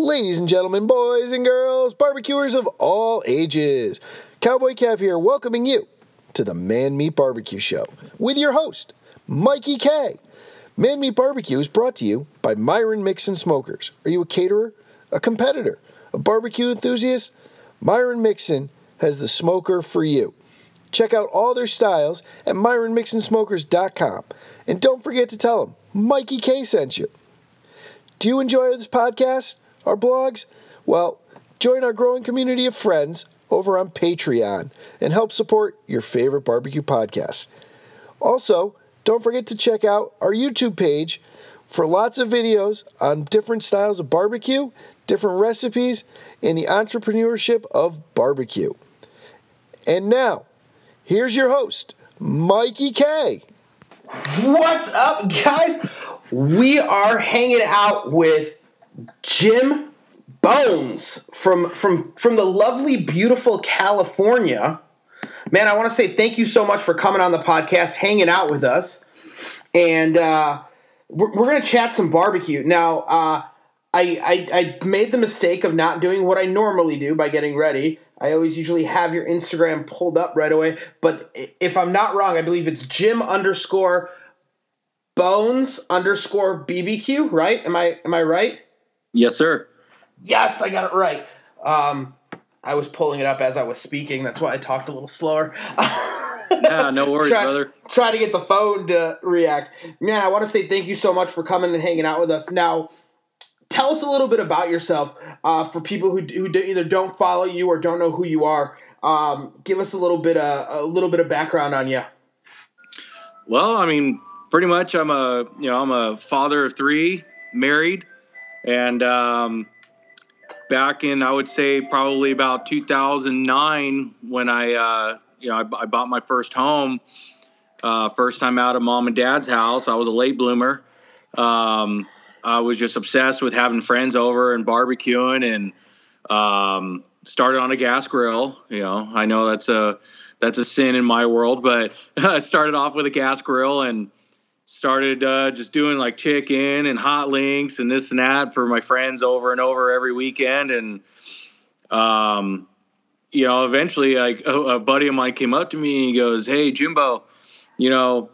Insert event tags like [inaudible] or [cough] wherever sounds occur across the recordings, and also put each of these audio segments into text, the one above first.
Ladies and gentlemen, boys and girls, barbecuers of all ages, Cowboy Cav here, welcoming you to the Man Meat Barbecue Show with your host, Mikey K. Man Meat Barbecue is brought to you by Myron Mixon Smokers. Are you a caterer, a competitor, a barbecue enthusiast? Myron Mixon has the smoker for you. Check out all their styles at MyronMixonSmokers.com. And don't forget to tell them Mikey K sent you. Do you enjoy this podcast, our blogs? Well, join our growing community of friends over on Patreon and help support your favorite barbecue podcast. Also, don't forget to check out our YouTube page for lots of videos on different styles of barbecue, different recipes, and the entrepreneurship of barbecue. And now, here's your host, Mikey K. What's up, guys? We are hanging out with Jim Bones from from from the lovely, beautiful California. Man, I want to say thank you so much for coming on the podcast, hanging out with us, and uh, we're, we're going to chat some barbecue now. Uh, I, I I made the mistake of not doing what I normally do by getting ready. I always usually have your Instagram pulled up right away, but if I'm not wrong, I believe it's Jim underscore Bones underscore BBQ. Right? Am I am I right? Yes, sir. Yes, I got it right. Um, I was pulling it up as I was speaking. That's why I talked a little slower. [laughs] yeah, no worries, try, brother. Try to get the phone to react. Man, I want to say thank you so much for coming and hanging out with us. Now, tell us a little bit about yourself uh, for people who, who either don't follow you or don't know who you are. Um, give us a little bit of, a little bit of background on you. Well, I mean, pretty much, I'm a you know I'm a father of three, married, and um, back in I would say probably about 2009 when I uh, you know I, I, bought my first home. Uh, first time out of mom and dad's house, I was a late bloomer. Um, I was just obsessed with having friends over and barbecuing and um, started on a gas grill. You know, I know that's a that's a sin in my world, but [laughs] I started off with a gas grill and started uh, just doing like chicken and hot links and this and that for my friends over and over every weekend. And um, you know, eventually, like a, a buddy of mine came up to me and he goes, "Hey, Jimbo, you know."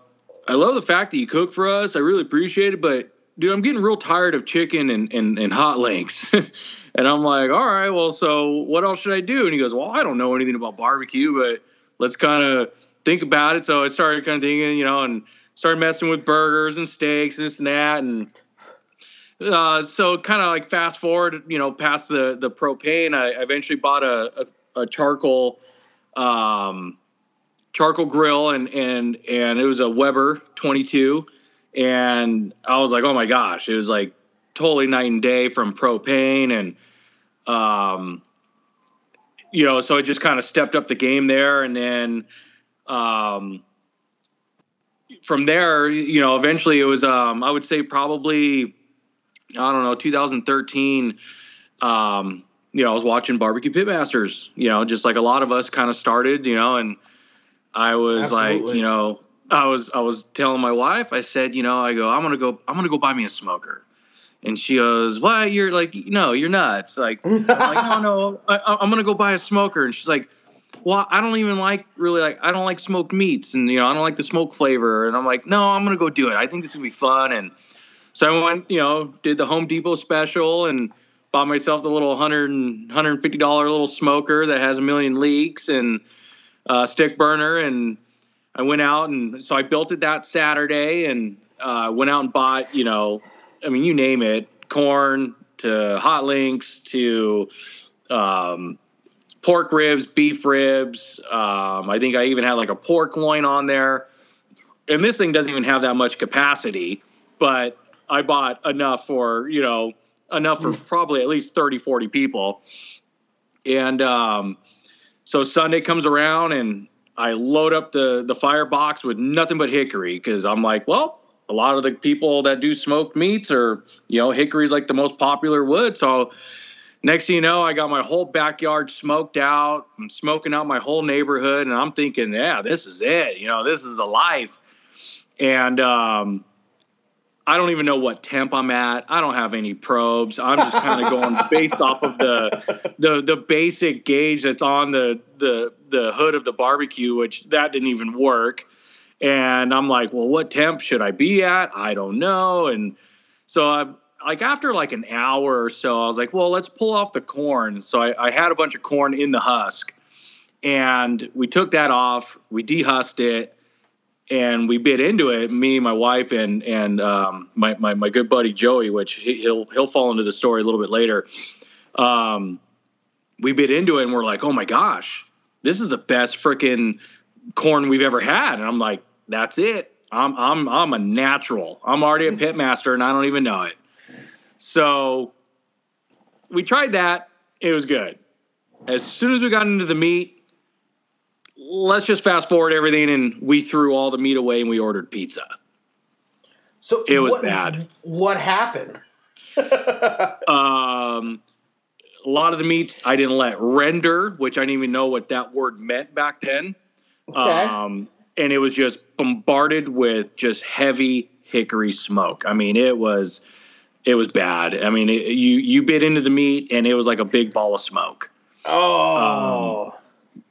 I love the fact that you cook for us. I really appreciate it, but dude, I'm getting real tired of chicken and, and, and hot links. [laughs] and I'm like, all right, well, so what else should I do? And he goes, well, I don't know anything about barbecue, but let's kind of think about it. So I started kind of thinking, you know, and started messing with burgers and steaks, and this and that. And uh, so kind of like fast forward, you know, past the, the propane, I eventually bought a, a, a charcoal, um, charcoal grill and, and, and it was a Weber 22 and I was like, oh my gosh, it was like totally night and day from propane and um you know, so I just kind of stepped up the game there and then um from there, you know, eventually it was um I would say probably I don't know, 2013 um you know, I was watching Barbecue Pitmasters, you know, just like a lot of us kind of started, you know, and I was Absolutely. like, you know, I was I was telling my wife, I said, you know, I go, I'm gonna go, I'm gonna go buy me a smoker, and she goes, "Why? You're like, no, you're nuts." Like, I'm like, no, no, I, am gonna go buy a smoker, and she's like, well, I don't even like really like I don't like smoked meats, and you know, I don't like the smoke flavor, and I'm like, no, I'm gonna go do it. I think this is gonna be fun, and so I went, you know, did the Home Depot special and bought myself the little 100 150 dollar little smoker that has a million leaks and uh, stick burner. And I went out and so I built it that Saturday and uh, went out and bought, you know, I mean, you name it, corn to hot links to um, pork ribs, beef ribs. Um, I think I even had like a pork loin on there. And this thing doesn't even have that much capacity, but I bought enough for, you know, enough for probably at least 30, 40 people. And um, so Sunday comes around and I load up the the firebox with nothing but hickory because I'm like, well, a lot of the people that do smoked meats are, you know, hickory's like the most popular wood. So next thing you know, I got my whole backyard smoked out. I'm smoking out my whole neighborhood, and I'm thinking, yeah, this is it. You know, this is the life. And um, I don't even know what temp I'm at. I don't have any probes. I'm just kind of [laughs] going based off of the the the basic gauge that's on the the the hood of the barbecue, which that didn't even work. And I'm like, well, what temp should I be at? I don't know. And so I like after like an hour or so, I was like, well, let's pull off the corn. So I, I had a bunch of corn in the husk, and we took that off. We dehusked it and we bit into it. Me, my wife, and and um, my, my my good buddy Joey, which he, will he'll fall into the story a little bit later. Um, we bit into it, and we're like, oh my gosh, this is the best freaking corn we've ever had. And I'm like, that's it. I'm I'm I'm a natural. I'm already a pit master, and I don't even know it. So we tried that. It was good. As soon as we got into the meat, let's just fast forward everything and we threw all the meat away and we ordered pizza. So it was what, bad. What happened? [laughs] um, a lot of the meats I didn't let render, which I didn't even know what that word meant back then. Okay. Um, and it was just bombarded with just heavy hickory smoke. I mean, it was it was bad. I mean, it, you you bit into the meat and it was like a big ball of smoke. Oh. Um,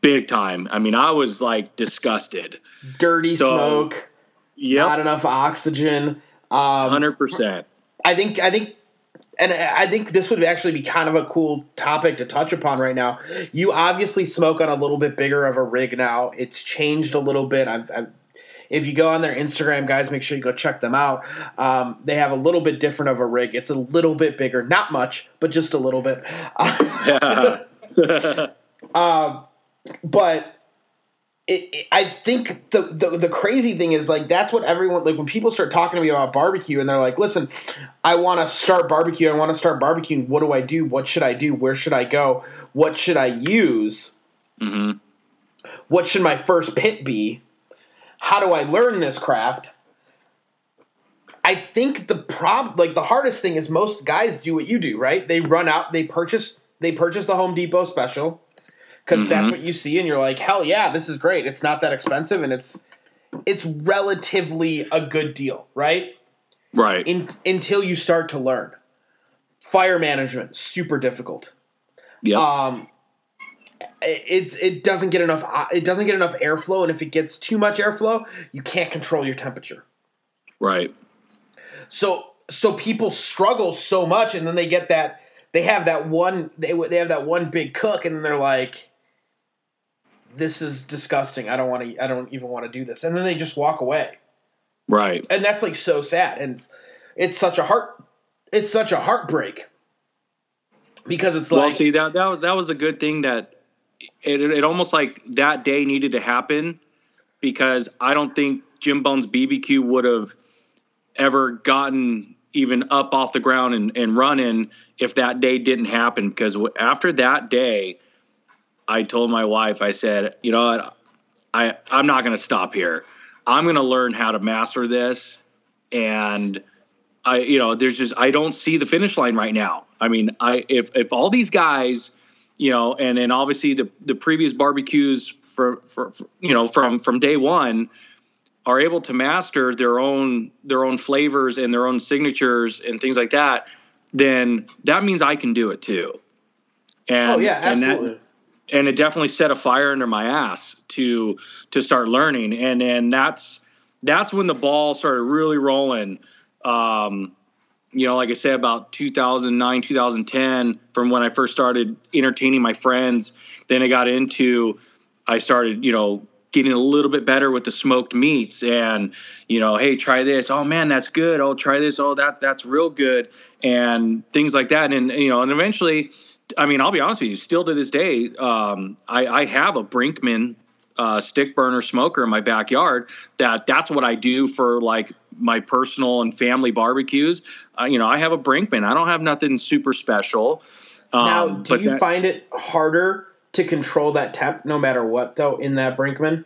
big time. I mean, I was like disgusted. Dirty so, smoke. Yeah. Not enough oxygen. Um, Hundred um, percent. I think. I think. And I think this would actually be kind of a cool topic to touch upon right now. You obviously smoke on a little bit bigger of a rig now. It's changed a little bit. I've, I've if you go on their Instagram, guys, make sure you go check them out. Um, they have a little bit different of a rig. It's a little bit bigger, not much, but just a little bit. [laughs] [laughs] um, but it, it, I think the, the the crazy thing is like that's what everyone like when people start talking to me about barbecue and they're like, listen, I want to start barbecue. I want to start barbecuing. What do I do? What should I do? Where should I go? What should I use? Mm-hmm. What should my first pit be? How do I learn this craft? I think the prob like the hardest thing is most guys do what you do, right? They run out, they purchase they purchase the Home Depot special because mm-hmm. that's what you see and you're like hell yeah this is great it's not that expensive and it's it's relatively a good deal right right In, until you start to learn fire management super difficult yeah um it it doesn't get enough uh, it doesn't get enough airflow and if it gets too much airflow you can't control your temperature right so so people struggle so much and then they get that they have that one they they have that one big cook and they're like this is disgusting. I don't want to. I don't even want to do this. And then they just walk away. Right. And that's like so sad, and it's such a heart. It's such a heartbreak because it's like. Well, see that that was that was a good thing that it it almost like that day needed to happen because I don't think Jim Bones BBQ would have ever gotten even up off the ground and, and running if that day didn't happen because after that day I told my wife, I said, you know what, I I'm not going to stop here. I'm going to learn how to master this, and I you know there's just I don't see the finish line right now. I mean, I if if all these guys, you know, and then obviously the the previous barbecues for, for, for you know from from day one are able to master their own their own flavors and their own signatures and things like that, then that means I can do it too. And, oh yeah, absolutely. And that, and it definitely set a fire under my ass to to start learning and and that's that's when the ball started really rolling um, you know like i said about 2009 2010 from when i first started entertaining my friends then i got into i started you know getting a little bit better with the smoked meats and you know hey try this. Oh man that's good. Oh try this. Oh that that's real good. And things like that. And you know and eventually I mean, I'll be honest with you. Still to this day, um, I, I, have a Brinkmann uh, stick burner smoker in my backyard. That that's what I do for like my personal and family barbecues. Uh, you know, I have a Brinkmann. I don't have nothing super special. Um, now, do you that, find it harder to control that temp, no matter what, though, in that Brinkmann?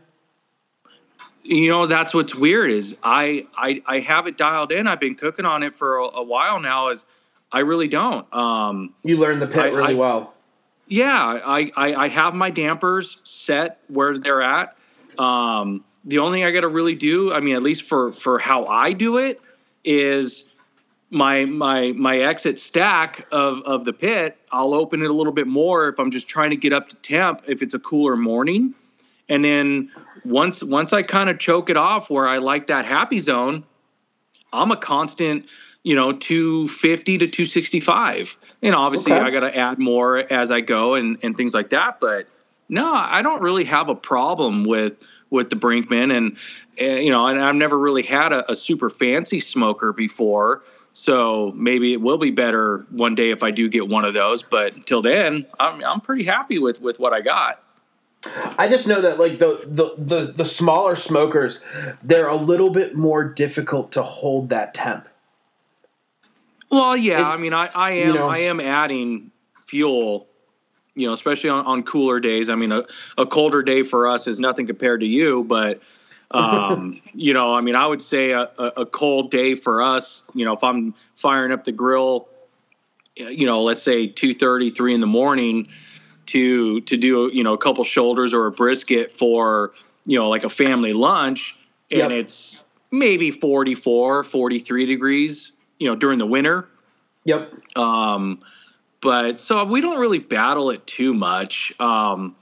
You know, that's what's weird is I I, I have it dialed in. I've been cooking on it for a, a while now. Is I really don't. Um, you learned the pit I, really I, well. Yeah, I, I, I have my dampers set where they're at. Um, the only thing I got to really do, I mean, at least for for how I do it, is my my my exit stack of of the pit i'll open it a little bit more if i'm just trying to get up to temp if it's a cooler morning and then once once i kind of choke it off where i like that happy zone i'm a constant you know 250 to 265 and obviously Okay. i got to add more as i go and and things like that but no i don't really have a problem with with the Brinkmann. And uh, you know and i've never really had a, a super fancy smoker before. So maybe it will be better one day if i do get one of those. But until then i'm, I'm pretty happy with with what i got. I just know that like the, the the the smaller smokers, they're a little bit more difficult to hold that temp. Well, yeah, It- I mean, I, I am you know- I am adding fuel, you know, especially on, on cooler days. I mean, a, a colder day for us is nothing compared to you, but um, [laughs] you know, I mean, I would say a, a, a cold day for us, you know, if I'm firing up the grill, you know, let's say two thirty, three in the morning to to do you know a couple shoulders or a brisket for you know like a family lunch, and Yep. it's maybe 44, 43 degrees, you know, during the winter. Yep. Um, but so we don't really battle it too much. Um,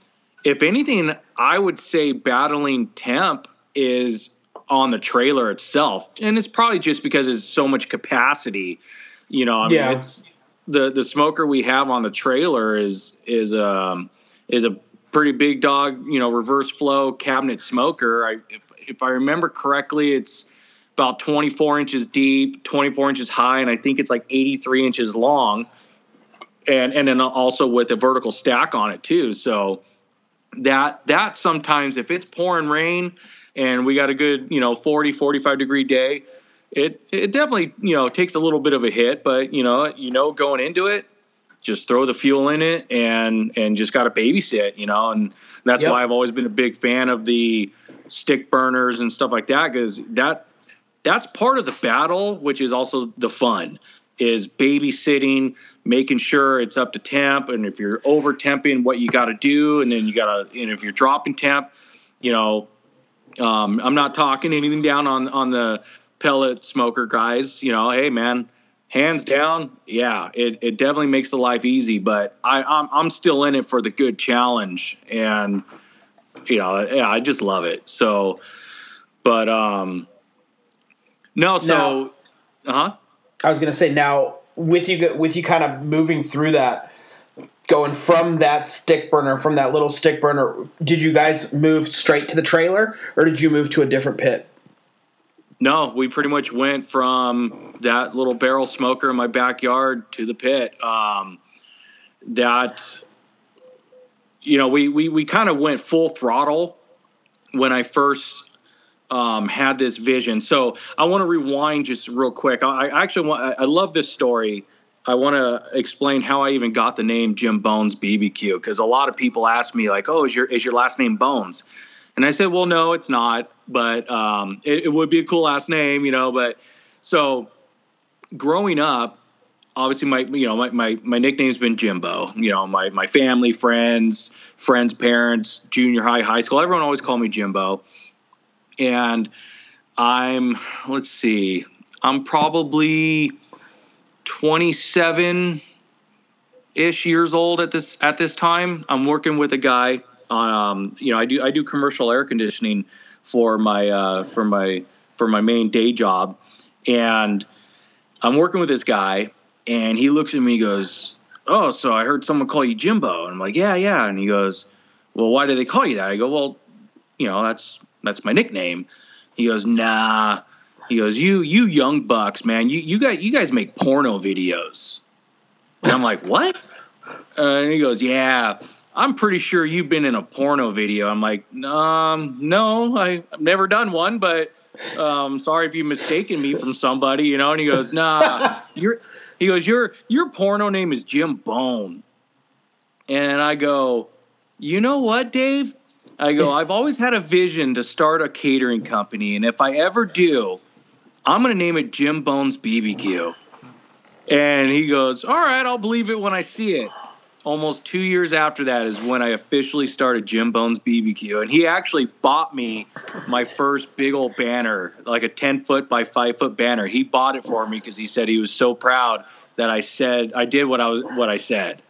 if anything, I would say battling temp is on the trailer itself, and it's probably just because it's so much capacity. You know, I Yeah. mean, it's the the smoker we have on the trailer is is um is a pretty big dog. You know, reverse flow cabinet smoker. I if, if I remember correctly, it's about 24 inches deep, 24 inches high, and I think it's like 83 inches long. And and then also with a vertical stack on it too. So that that sometimes if it's pouring rain and we got a good, you know, 40, 45 degree day, it it definitely, you know, takes a little bit of a hit, but you know, you know going into it, just throw the fuel in it and and just got to babysit, you know, and that's Yep. why I've always been a big fan of the stick burners and stuff like that because that that's part of the battle, which is also the fun. Is babysitting, making sure it's up to temp, and if you're over temping, what you got to do, and then you got to, and if you're dropping temp, you know, um, I'm not talking anything down on on the pellet smoker guys. You know, hey man, hands down, yeah, it, it definitely makes the life easy. But I I'm I'm still in it for the good challenge, and you know, yeah, I just love it. So, but um, no, so, uh huh. I was gonna say now with you with you kind of moving through that, going from that stick burner from that little stick burner. Did you guys move straight to the trailer, or did you move to a different pit? No, we pretty much went from that little barrel smoker in my backyard to the pit. Um, that, you know, we we we kind of went full throttle when I first um, had this vision. So I want to rewind just real quick. I, I actually want. I I love this story. I want to explain how I even got the name Jim Bones BBQ because a lot of people ask me like, "Oh, is your is your last name Bones?" And I said, "Well, no, it's not, but um, it, it would be a cool last name, you know." But so growing up, obviously my you know my, my my nickname's been Jimbo. You know, my my family, friends, friends, parents, junior high, high school, everyone always called me Jimbo. And I'm let's see, I'm probably 27 ish years old at this at this time. I'm working with a guy. Um, you know, I do I do commercial air conditioning for my uh, for my for my main day job, and I'm working with this guy, and he looks at me, and goes, "Oh, so I heard someone call you Jimbo," and I'm like, "Yeah, yeah," and he goes, "Well, why do they call you that?" I go, "Well, you know, that's that's my nickname." He goes, "Nah." He goes, "You you young bucks, man. You you got you guys make porno videos." And I'm like, "What?" Uh, and he goes, "Yeah, I'm pretty sure you've been in a porno video." I'm like, "Um, no, I, I've never done one, but um, sorry if you mistaken me from somebody, you know." And he goes, "Nah, [laughs] your," he goes, "Your your porno name is Jim Bone," and I go, "You know what, Dave?" I go, [laughs] "I've always had a vision to start a catering company, and if I ever do, I'm going to name it Jim Bones BBQ." And he goes, "All right, I'll believe it when I see it." almost two years after that is when I officially started Jim Bones BBQ, and he actually bought me my first big old banner, like a ten foot by five foot banner. He bought it for me because he said he was so proud that I said I did what I was what I said,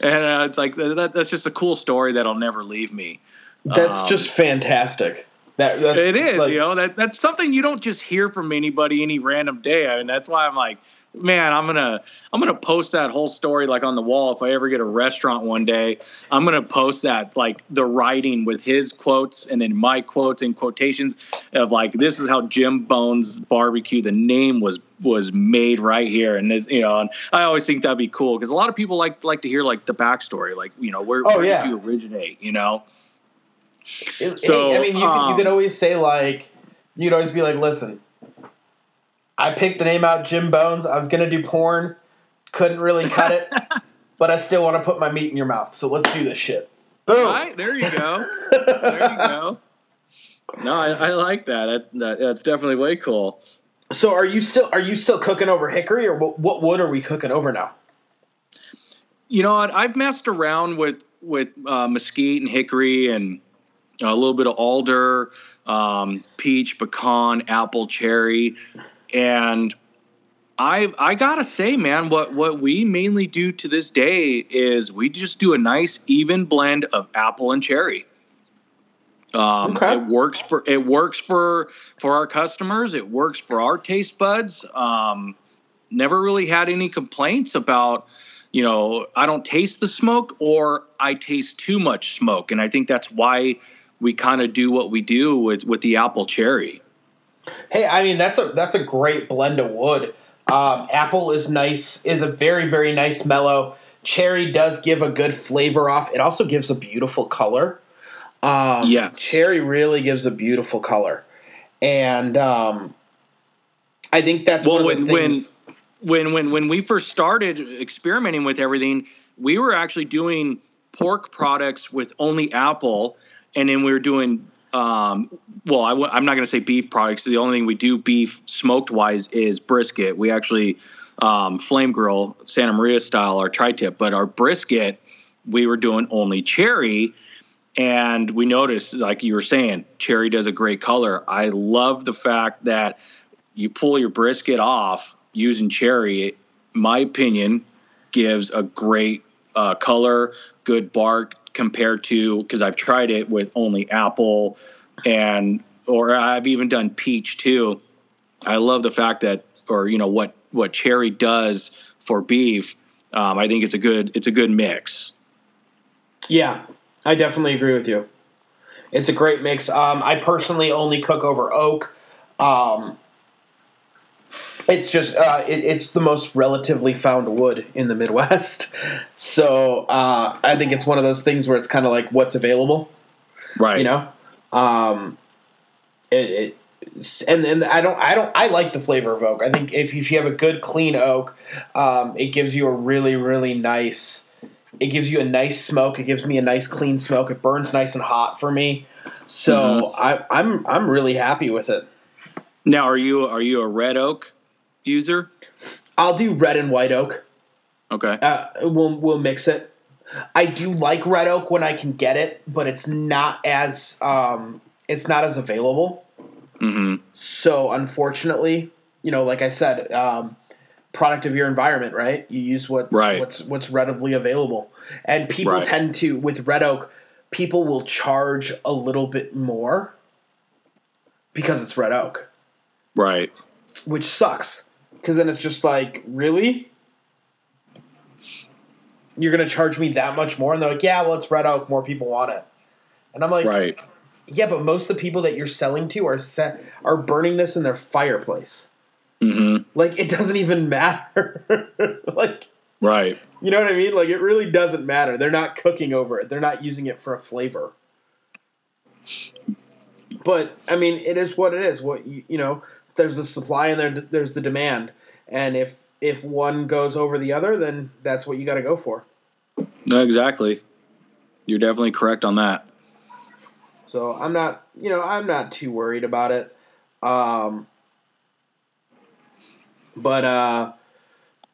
and uh, it's like that, that's just a cool story that'll never leave me. That's Um, just fantastic. That that's, It is, like- you know, that that's something you don't just hear from anybody any random day. I mean, that's why I'm like, man, I'm gonna I'm gonna post that whole story like on the wall if I ever get a restaurant one day. I'm gonna post that like the writing with his quotes and then my quotes and quotations of like this is how Jim Bones Barbecue the name was was made right here and this you know and I always think that'd be cool because a lot of people like like to hear like the backstory like you know where, Oh, where yeah. did you originate you know It- So, hey, I mean, you, could, you um, could always say like, you'd always be like, listen, I picked the name out Jim Bones. I was gonna do porn, couldn't really cut it, [laughs] but I still want to put my meat in your mouth. So let's do this shit. Boom. Right, there you go. [laughs] there you go. No, I, I like that. That's that, that's definitely way cool. So are you still are you still cooking over hickory, or what, what wood are we cooking over now? You know what? I've messed around with with uh, mesquite and hickory and a little bit of alder, um, peach, pecan, apple, cherry, and I I gotta say, man, what what we mainly do to this day is we just do a nice even blend of apple and cherry. Um, Okay. It works for it works for for our customers. It works for our taste buds. Um, never really had any complaints about you know I don't taste the smoke or I taste too much smoke, and I think that's why we kind of do what we do with with the apple cherry. Hey, I mean that's a that's a great blend of wood. Um, apple is nice, is a very very nice mellow. Cherry does give a good flavor off. It also gives a beautiful color. Um, Yes. cherry really gives a beautiful color, and um, I think that's Well, one of the when- when- when when when we first started experimenting with everything, we were actually doing pork products with only apple, and then we were doing. Um, well, I w- I'm not going to say beef products. The only thing we do beef smoked wise is brisket. We actually um, flame grill Santa Maria style our tri-tip, but our brisket we were doing only cherry. And we noticed, like you were saying, cherry does a great color. I love the fact that you pull your brisket off using cherry, my opinion, gives a great uh, color, good bark compared to because I've tried it with only apple and or I've even done peach too. I love the fact that or you know what what cherry does for beef. Um, I think it's a good it's a good mix. Yeah, I definitely agree with you. It's a great mix. Um, I personally only cook over oak. Um, it's just uh, it, it's the most relatively found wood in the Midwest, [laughs] so uh, I think it's one of those things where it's kind of like what's available, Right. you know. Um, it, it and and I don't I don't I like the flavor of oak. I think if if you have a good clean oak, um, it gives you a really really nice. It gives you a nice smoke. It gives me a nice clean smoke. It burns nice and hot for me. So I, I'm I'm really happy with it. Now, are you are you a red oak user? I'll do red and white oak. Okay. Uh, we'll we'll mix it. I do like red oak when I can get it, but it's not as um, it's not as available. Mm-hmm. So unfortunately, you know, like I said, um, product of your environment, right? You use what Right. what's what's readily available, and people Right. tend to with red oak. People will charge a little bit more because it's red oak, Right. which sucks. Because then it's just like, really, you're gonna charge me that much more? And they're like, yeah, well, it's red oak. More people want it, and I'm like, Right. yeah, but most of the people that you're selling to are set are burning this in their fireplace. hmm Like it doesn't even matter. [laughs] like Right. you know what I mean? Like it really doesn't matter. They're not cooking over it. They're not using it for a flavor. But I mean, it is what it is. What you, you know, there's the supply and there there's the demand. And if if one goes over the other, then that's what you got to go for. No, exactly. You're definitely correct on that. So I'm not, you know, I'm not too worried about it. Um, but uh,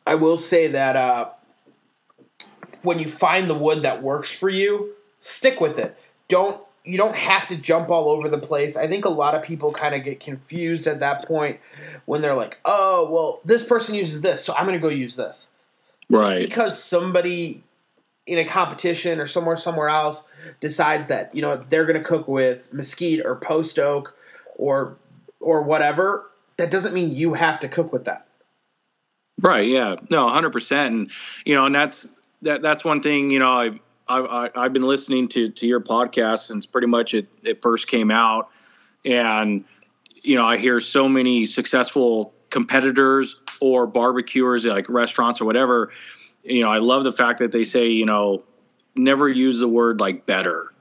I will say that uh, when you find the wood that works for you, stick with it. Don't you don't have to jump all over the place. I think a lot of people kind of get confused at that point when they're like, "Oh, well, this person uses this, so I'm going to go use this." Right. Because somebody in a competition or somewhere somewhere else decides that, you know, they're going to cook with mesquite or post oak or or whatever, that doesn't mean you have to cook with that. Right. Yeah. No. Hundred percent. And you know, and that's that. That's one thing. You know, I I, I have been listening to to your podcast since pretty much it it first came out, and you know, I hear so many successful competitors or barbecuers like restaurants or whatever. You know, I love the fact that they say, you know, never use the word like better.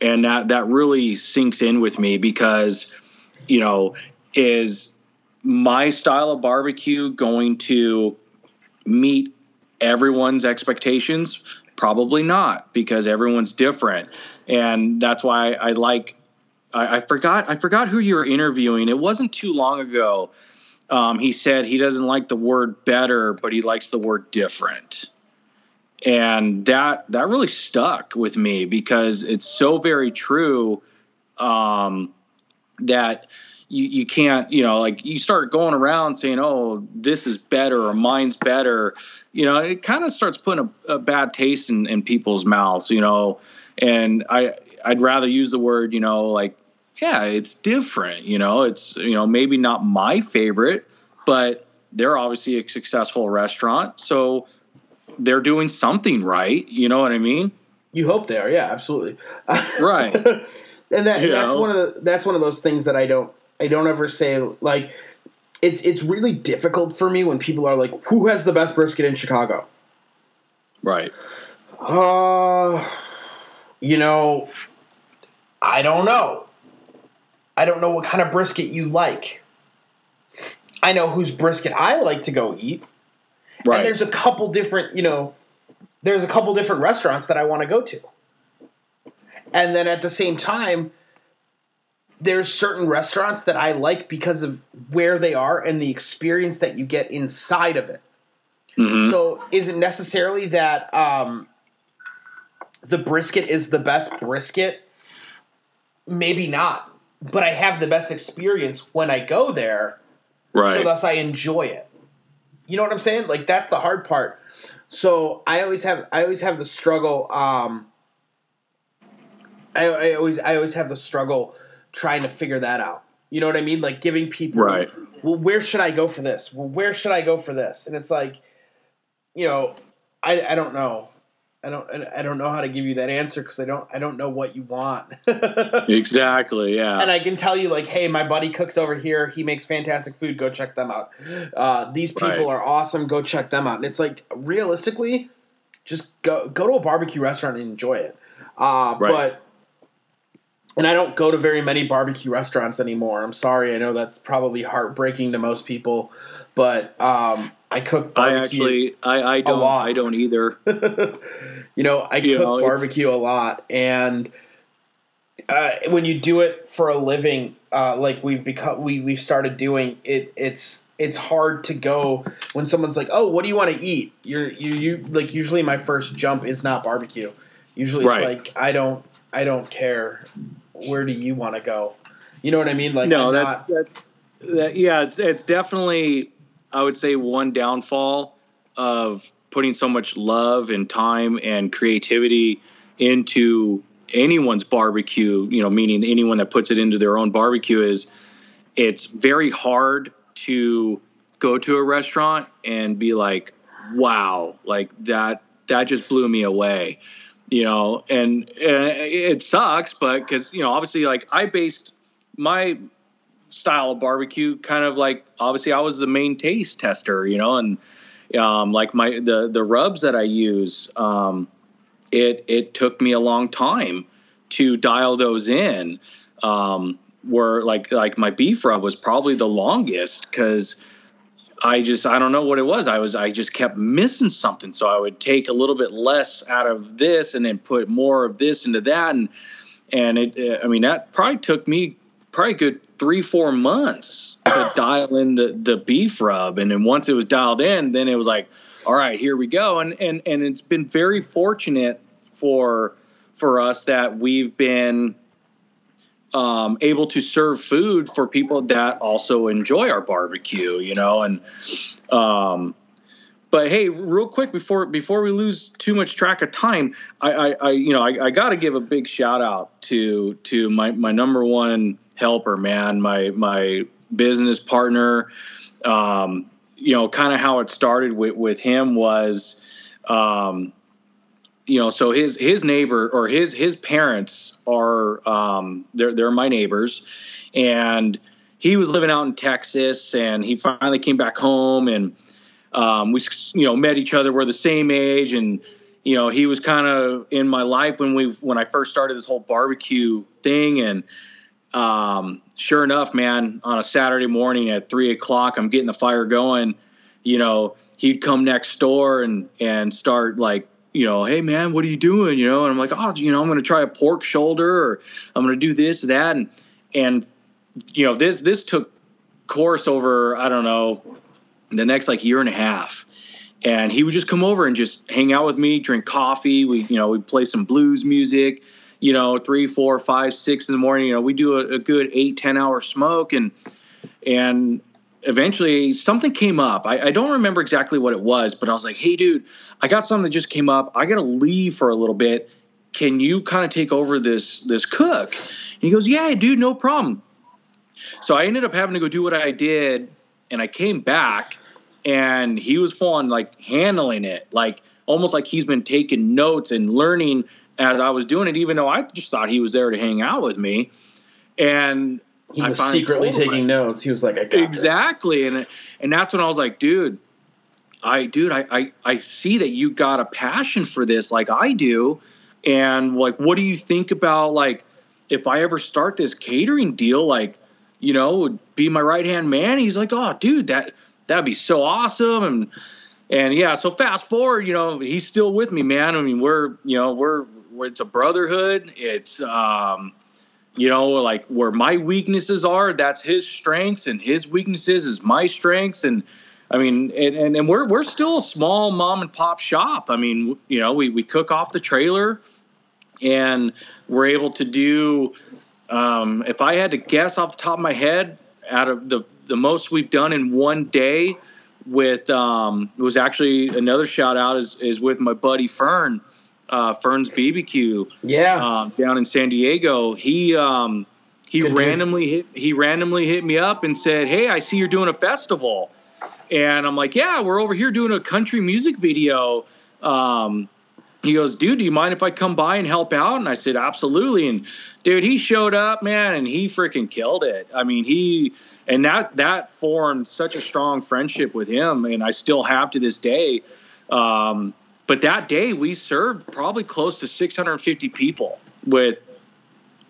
And that that really sinks in with me because, you know, is my style of barbecue going to meet everyone's expectations? Probably not, because everyone's different, and that's why I like. I, I forgot. I forgot who you were interviewing. It wasn't too long ago. Um, he said he doesn't like the word better, but he likes the word different, and that that really stuck with me because it's so very true. Um, that you, you can't, you know, like you start going around saying, oh, this is better or mine's better, you know, it kind of starts putting a, a bad taste in, in people's mouths, you know, and I, I'd rather use the word, you know, like, yeah, it's different, you know, it's, you know, maybe not my favorite, but they're obviously a successful restaurant. So they're doing something right. You know what I mean? You hope they are. Yeah, absolutely. [laughs] Right. and that, that's know? one of the that's one of those things that I don't I don't ever say like it's it's really difficult for me when people are like who has the best brisket in Chicago. Right. Uh you know I don't know. I don't know what kind of brisket you like. I know whose brisket I like to go eat. And there's a couple different, you know, there's a couple different restaurants that I want to go to. And then at the same time, there's certain restaurants that I like because of where they are and the experience that you get inside of it. Mhm. So is it necessarily that um, the brisket is the best brisket? Maybe not. But I have the best experience when I go there right. so thus I enjoy it. You know what I'm saying? Like that's the hard part. So I always have I always have the struggle. Um, I, I always I always have the struggle trying to figure that out. You know what I mean? Like giving people Right. Well, where should I go for this? Well, where should I go for this? And it's like, you know, I I don't know. I don't I don't know how to give you that answer because I don't I don't know what you want. [laughs] exactly. Yeah. and I can tell you like, hey, my buddy cooks over here. He makes fantastic food. Go check them out. Uh, these people Right. are awesome. Go check them out. And it's like realistically, just go go to a barbecue restaurant and enjoy it. Uh, Right. But and I don't go to very many barbecue restaurants anymore. I'm sorry. I know that's probably heartbreaking to most people, but um, I cook. I Barbecue. actually, I, I don't. I don't either. [laughs] you know, I You cook know, barbecue a lot, and uh, when you do it for a living, uh, like we've become, we we've started doing it. It's it's hard to go when someone's like, "Oh, what do you want to eat?" You're you you like usually my first jump is not barbecue. Usually Right. it's like I don't I don't care. Where do you want to go? You know what I mean? Like no, that's not- that, that. Yeah, it's it's definitely, I would say, one downfall of putting so much love and time and creativity into anyone's barbecue. You know, meaning anyone that puts it into their own barbecue is it's very hard to go to a restaurant and be like, wow, like that that just blew me away. You know, and, and it sucks, but because you know, obviously, like I based my style of barbecue kind of like obviously I was the main taste tester, you know, and um, like my the the rubs that I use, um, it it took me a long time to dial those in. Um, where like like my beef rub was probably the longest because I just I don't know what it was. I was I just kept missing something. So I would take a little bit less out of this and then put more of this into that and and it uh, I mean that probably took me probably a good three four months to [coughs] dial in the the beef rub and then once it was dialed in then it was like all right, here we go. And and and it's been very fortunate for for us that we've been um, able to serve food for people that also enjoy our barbecue, you know, and um, but hey, real quick before before we lose too much track of time, I, I, I you know I, I got to give a big shout out to to my my number one helper, man, my my business partner. Um, you know, kind of how it started with with him was, um, you know, so his his neighbor or his his parents are um, they're they're my neighbors, and he was living out in Texas, and he finally came back home and um, we you know met each other. We're the same age, and you know he was kind of in my life when we when I first started this whole barbecue thing. And um, sure enough, man, on a Saturday morning at three o'clock, I'm getting the fire going. You know, he'd come next door and and start like you know, hey man, what are you doing? You know, and I'm like, oh, you know, I'm going to try a pork shoulder, or I'm going to do this, that, and and you know, this this took course over I don't know the next like year and a half. And he would just come over and just hang out with me drink coffee. We you know we play some blues music you know three four five six in the morning. You know we do a, a good eight ten hour smoke and and eventually something came up. I, I, don't remember exactly what it was but i was like hey dude i got something that just came up. I gotta leave for a little bit. Can you kind of take over this this cook? And he goes yeah dude no problem. So i ended up having to go do what i did and i came back and he was on like handling it, like almost like he's been taking notes and learning as I was doing it, even though I just thought he was there to hang out with me. And he was secretly taking notes. He was like, I got exactly, this. and and that's when I was like, dude, I dude, I, I I see that you got a passion for this, like I do, and like, what do you think about like if I ever start this catering deal, like, you know, be my right hand man? He's like, oh, dude, that that'd be so awesome and and yeah so fast forward you know he's still with me man i mean we're you know we're, we're it's a brotherhood it's um you know like where my weaknesses are that's his strengths and his weaknesses is my strengths and i mean and, and, and we're, we're still a small mom and pop shop. I mean you know we, we cook off the trailer and we're able to do um, if i had to guess off the top of my head out of the the most we've done in one day with um, was actually another shout out is is with my buddy Fern, uh, Fern's BBQ. Yeah, um, down in San Diego. He um, he Good randomly hit he randomly hit me up and said, "Hey, I see you're doing a festival," and I'm like, "Yeah, we're over here doing a country music video." Um, he goes, dude, do you mind if I come by and help out? And I said, absolutely. And dude, he showed up, man, and he freaking killed it. I mean, he and that that formed such a strong friendship with him, and I still have to this day. Um, but that day, we served probably close to 650 people with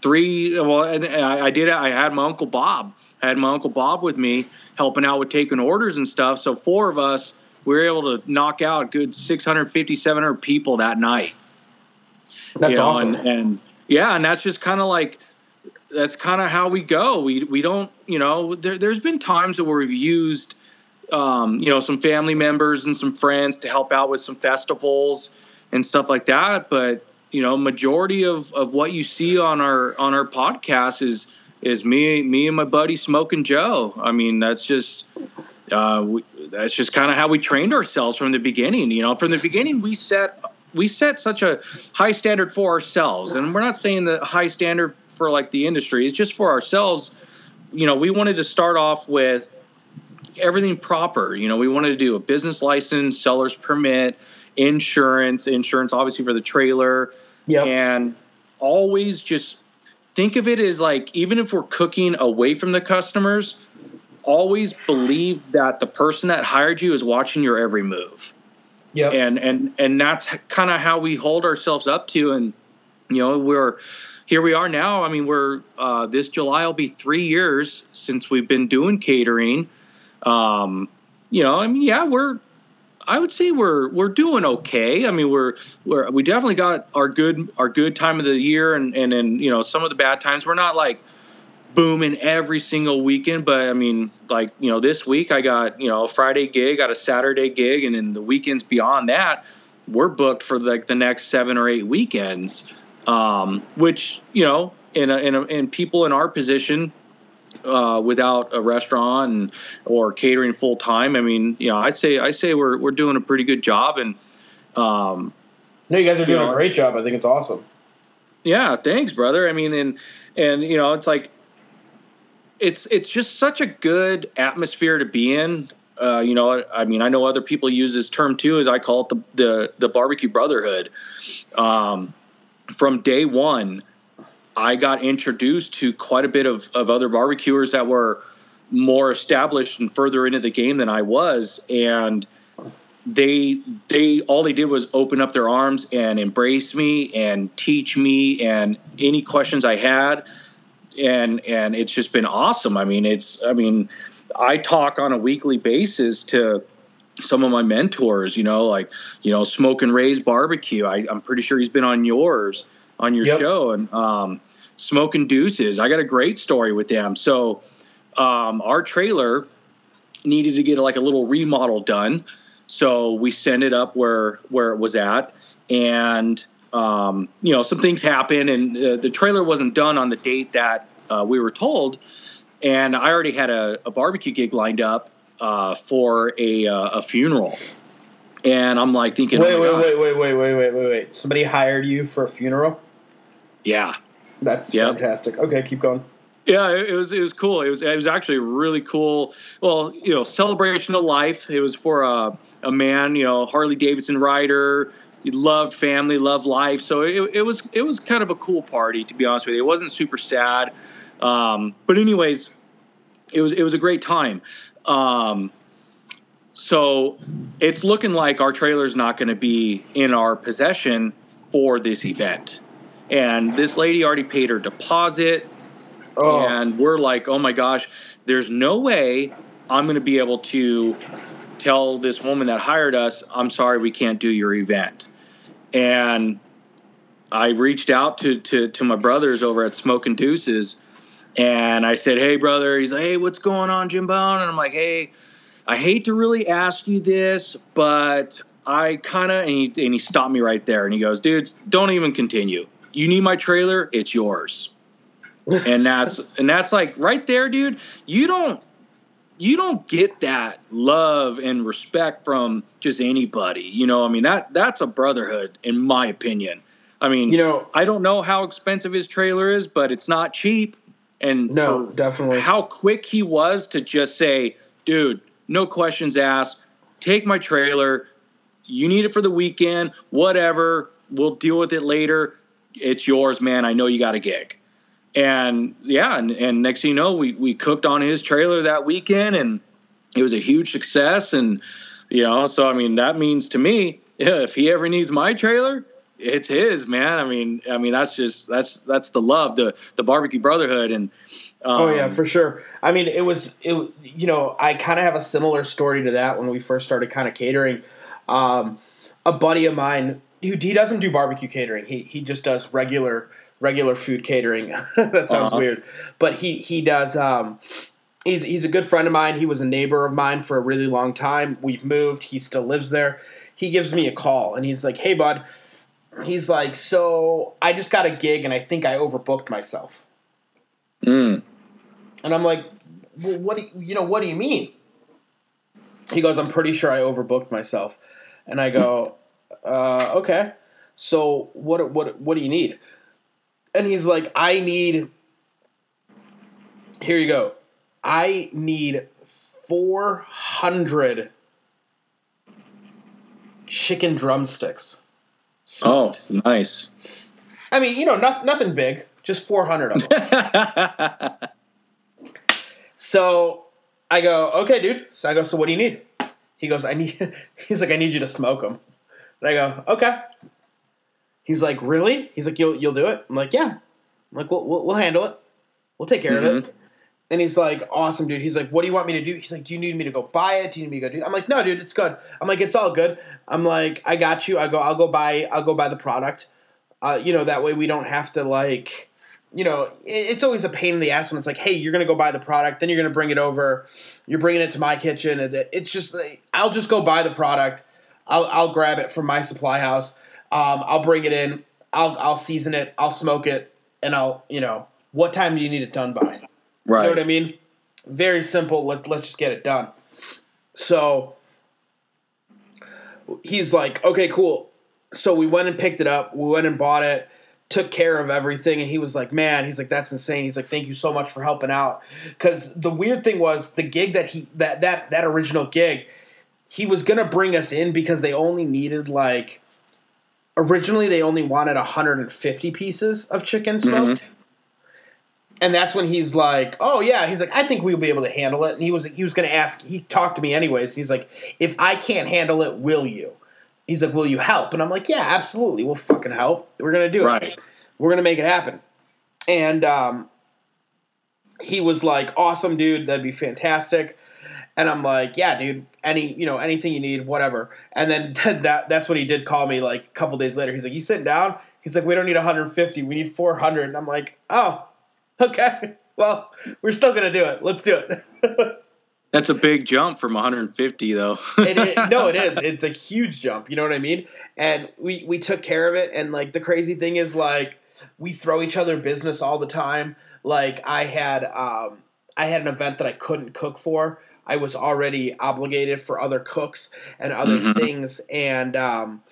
three. Well, and I, I did. I had my uncle Bob. I had my uncle Bob with me, helping out with taking orders and stuff. So four of us, we were able to knock out a good 650, 700 people that night. That's you know, awesome. And, and yeah, and that's just kind of like that's kind of how we go. We we don't, you know, there there's been times where we've used um, you know, some family members and some friends to help out with some festivals and stuff like that, but you know, majority of of what you see on our on our podcast is is me me and my buddy Smoking Joe. I mean, that's just uh, we, that's just kind of how we trained ourselves from the beginning. You know, from the beginning we set we set such a high standard for ourselves, and we're not saying the high standard for like the industry. It's just for ourselves. You know, we wanted to start off with everything proper. You know, we wanted to do a business license, seller's permit, insurance, insurance obviously for the trailer, yeah, and always just think of it as like even if we're cooking away from the customers, always believe that the person that hired you is watching your every move. Yeah, and and and that's kind of how we hold ourselves up to, and you know we're here we are now. I mean, we're uh, this July will be three years since we've been doing catering. Um, you know, I mean, yeah, we're. I would say we're we're doing okay. I mean, we're we're we definitely got our good our good time of the year, and and and you know some of the bad times. We're not like booming every single weekend. But I mean, like you know, this week I got you know a Friday gig, got a Saturday gig, and then the weekends beyond that, we're booked for like the next seven or eight weekends. Um, which you know, in a, in a, in people in our position. Uh, without a restaurant and, or catering full time, I mean, you know, I'd say I say we're we're doing a pretty good job, and um, No, you guys are doing know, a great job. I think it's awesome. yeah, thanks, brother. I mean, and and you know, it's like it's it's just such a good atmosphere to be in. Uh, you know, I mean, I know other people use this term too, as I call it the the, the barbecue brotherhood. Um, from day one, I got introduced to quite a bit of, of other barbecuers that were more established and further into the game than I was, and they they all they did was open up their arms and embrace me and teach me and any questions I had and and it's just been awesome. I mean, it's I mean, I talk on a weekly basis to some of my mentors, you know, like, you know, Smoke and Ray's barbecue. I, I'm pretty sure he's been on yours on your Yep. show and um Smoke and Deuces. I got a great story with them. So um our trailer needed to get like a little remodel done. So we sent it up where where it was at and um, you know, some things happened, and uh, the trailer wasn't done on the date that uh, we were told. And I already had a, a barbecue gig lined up uh, for a, uh, a funeral. And I'm like thinking, Wait, oh wait, gosh, wait, wait, wait, wait, wait, wait, wait. Somebody hired you for a funeral? Yeah, That's Yep. fantastic. Okay, keep going. yeah, it, was it was cool. It was it was actually really cool. Well, you know, celebration of life. It was for a a man, you know, Harley Davidson rider. He loved family, loved life. So it, it was it was kind of a cool party, to be honest with you. It wasn't super sad, um, but anyways, it was it was a great time. Um, so it's looking like our trailer's not going to be in our possession for this event. And this lady already paid her deposit Oh, and we're like, oh my gosh, there's no way I'm going to be able to tell this woman that hired us, I'm sorry, we can't do your event. And I reached out to to to my brothers over at Smoke and Deuces, and I said, hey brother, he's like, hey, what's going on, Jim Bone? And I'm like, hey, I hate to really ask you this, but I kind of and he, and he stopped me right there, and he goes, dudes, don't even continue. You need my trailer, it's yours. [laughs] And that's and that's like right there dude you don't you don't get that love and respect from just anybody you know i mean that that's a brotherhood in my opinion. I mean you know, i don't know how expensive his trailer is but it's not cheap. And no, definitely. how quick he was to just say dude no questions asked. Take my trailer. You need it for the weekend. Whatever. We'll deal with it later it's yours man i know you got a gig and yeah, and, and next thing you know, we we cooked on his trailer that weekend, and it was a huge success. And you know, so I mean, that means to me, yeah, [laughs] if he ever needs my trailer, it's his, man. I mean, I mean, that's just that's that's the love, the the barbecue brotherhood, and um, Oh yeah, for sure. I mean, it was it. You know, I kind of have a similar story to that when we first started kind of catering. Um, a buddy of mine, who he doesn't do barbecue catering. He he just does regular regular food catering. [laughs] that sounds Uh-huh. weird, but he he does. Um, he's he's a good friend of mine. He was a neighbor of mine for a really long time. We've moved. He still lives there. He gives me a call and he's like, "Hey, bud." He's like, "So I just got a gig and I think I overbooked myself." mm, And I'm like, well, what do you, you know? What do you mean? He goes, I'm pretty sure I overbooked myself. And I go, uh, okay. So what what what do you need? And he's like, I need. Here you go. I need 400 chicken drumsticks. oh, nice. I mean, you know, nothing, nothing big, just 400 of them. [laughs] So I go, okay, dude. So I go, so what do you need? He goes, I need. [laughs] He's like, I need you to smoke them. And I go, okay. He's like, really? He's like, you'll you'll do it? I'm like, yeah. I'm like, we'll we'll, we'll handle it. We'll take care of it. And he's like, awesome, dude. He's like, what do you want me to do? He's like, do you need me to go buy it? Do you need me to go do? I'm like, no, dude, it's good. I'm like, it's all good. I'm like, I got you. I go, I'll go buy. I'll go buy the product. Uh, you know, that way we don't have to like you know, it's always a pain in the ass when it's like, hey, you're gonna go buy the product, then you're gonna bring it over, you're bringing it to my kitchen, and it's just like, I'll just go buy the product, I'll I'll grab it from my supply house, um, I'll bring it in, I'll I'll season it, I'll smoke it, and I'll you know, what time do you need it done by? Right. You know what I mean? Very simple. Let let's just get it done. So he's like, okay, cool. So we went and picked it up. We went and bought it, took care of everything, and he was like, man, he's like, that's insane. He's like, thank you so much for helping out. Because the weird thing was the gig that he that that that original gig, he was gonna bring us in because they only needed like. Originally, they only wanted 150 pieces of chicken smoked. And that's when he's like, "Oh yeah," he's like, "I think we'll be able to handle it." And he was he was going to ask. He talked to me anyways. He's like, "If I can't handle it, will you?" He's like, "Will you help?" And I'm like, "Yeah, absolutely. We'll fucking help. We're gonna do it. We're gonna make it happen." And um, he was like, "Awesome, dude. That'd be fantastic." And I'm like, "Yeah, dude. Any you know anything you need, whatever." And then [laughs] that that's when he did call me like a couple days later. He's like, "You sitting down?" He's like, "We don't need 150. We need 400." And I'm like, "Oh." Okay. [laughs] Well, we're still gonna do it. Let's do it. [laughs] That's a big jump from 150, though. it is, no, it is. It's a huge jump. You know what I mean? And we we took care of it. And like the crazy thing is, like we throw each other business all the time. Like I had um I had an event that I couldn't cook for. I was already obligated for other cooks and other Mhm. things, and um,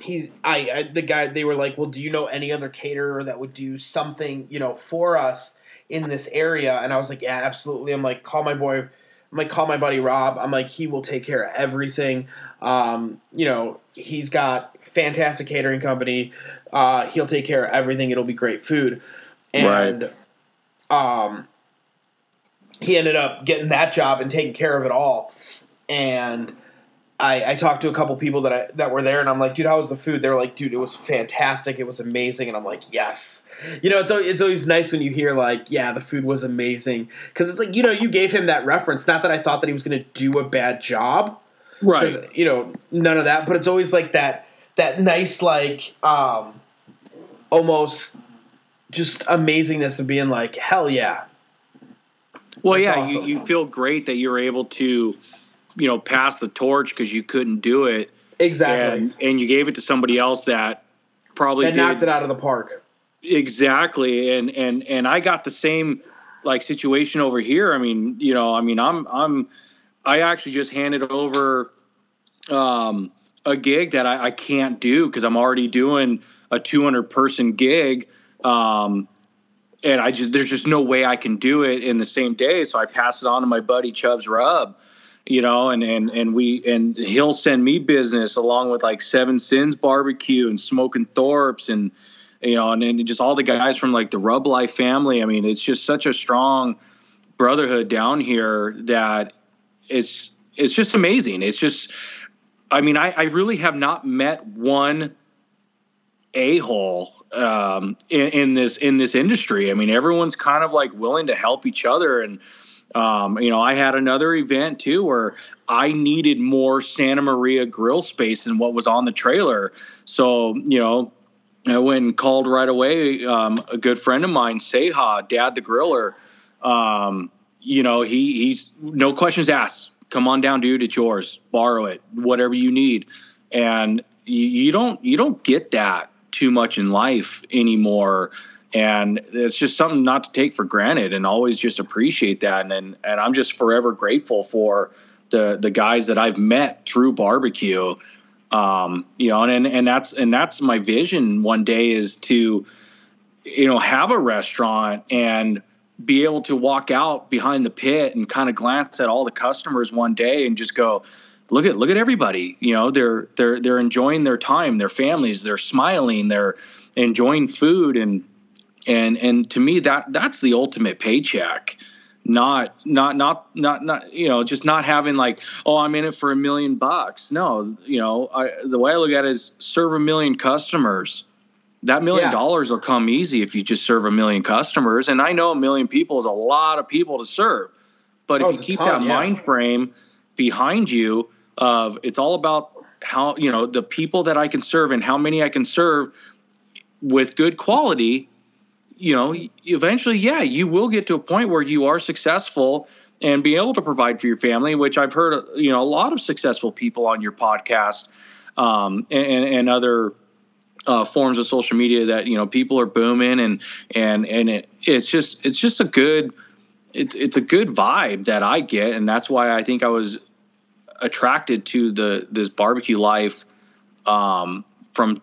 he I, I the guy they were like well do you know any other caterer that would do something you know for us in this area? And i was like yeah absolutely. I'm like call my boy i'm like call my buddy rob. I'm like he will take care of everything. Um, you know he's got fantastic catering company. Uh, he'll take care of everything. It'll be great food. And um, he ended up getting that job and taking care of it all and I, I talked to a couple people that I, that were there, and I'm like, dude, how was the food? They were like, dude, it was fantastic. It was amazing, and I'm like, yes. You know, it's it's always nice when you hear like, yeah, the food was amazing, because it's like you know, you gave him that reference. Not that I thought that he was going to do a bad job, right. You know, none of that. But it's always like that that nice like um, almost just amazingness of being like, hell yeah, Well, That's yeah, awesome. you, you feel great that you're able to, you know, pass the torch because you couldn't do it, exactly. and and you gave it to somebody else that probably That did knocked it out of the park. exactly, and and and I got the same like situation over here. I mean, you know, I mean, I'm I'm I actually just handed over um, a gig that I, I can't do because I'm already doing a 200 person gig. Um, and I just there's just no way I can do it in the same day. So I pass it on to my buddy Chubbs Rub, you know, and and and we and he'll send me business along with like Seven Sins Barbecue and Smoking Thorpe's and you know, and then just all the guys from like the Rub Life family. I mean, it's just such a strong brotherhood down here that it's it's just amazing. It's just I mean, I, I really have not met one a hole um, in, in this in this industry. I mean, everyone's kind of like willing to help each other, and um, you know, I had another event too where I needed more Santa Maria grill space than what was on the trailer. So you know, I went and called right away. Um, a good friend of mine, Seha, Dad the Griller. Um, you know, he he's no questions asked. Come on down, dude. It's yours. Borrow it. Whatever you need. And you, you don't you don't get that too much in life anymore. And it's just something not to take for granted and always just appreciate that. And and, and I'm just forever grateful for the the guys that I've met through barbecue. Um, you know, and, and that's and that's my vision one day is to, you know, have a restaurant and be able to walk out behind the pit and kind of glance at all the customers one day and just go, look at look at everybody. You know, they're they're they're enjoying their time, their families, they're smiling, they're enjoying food and and and to me that that's the ultimate paycheck. Not not not not not you know just not having like oh I'm in it for a million bucks. No, you know I, the way I look at it is serve a million customers that million Yeah. dollars will come easy if you just serve a million customers. And I know a million people is a lot of people to serve, but Oh, if you keep ton, that yeah. mind frame behind you of it's all about how you know the people that I can serve and how many I can serve with good quality, you know, eventually, yeah, you will get to a point where you are successful and be able to provide for your family, which I've heard, you know, a lot of successful people on your podcast um, and, and other uh, forms of social media that you know people are booming and and and it, it's just it's just a good it's it's a good vibe that I get, and that's why I think I was attracted to the this barbecue life um, from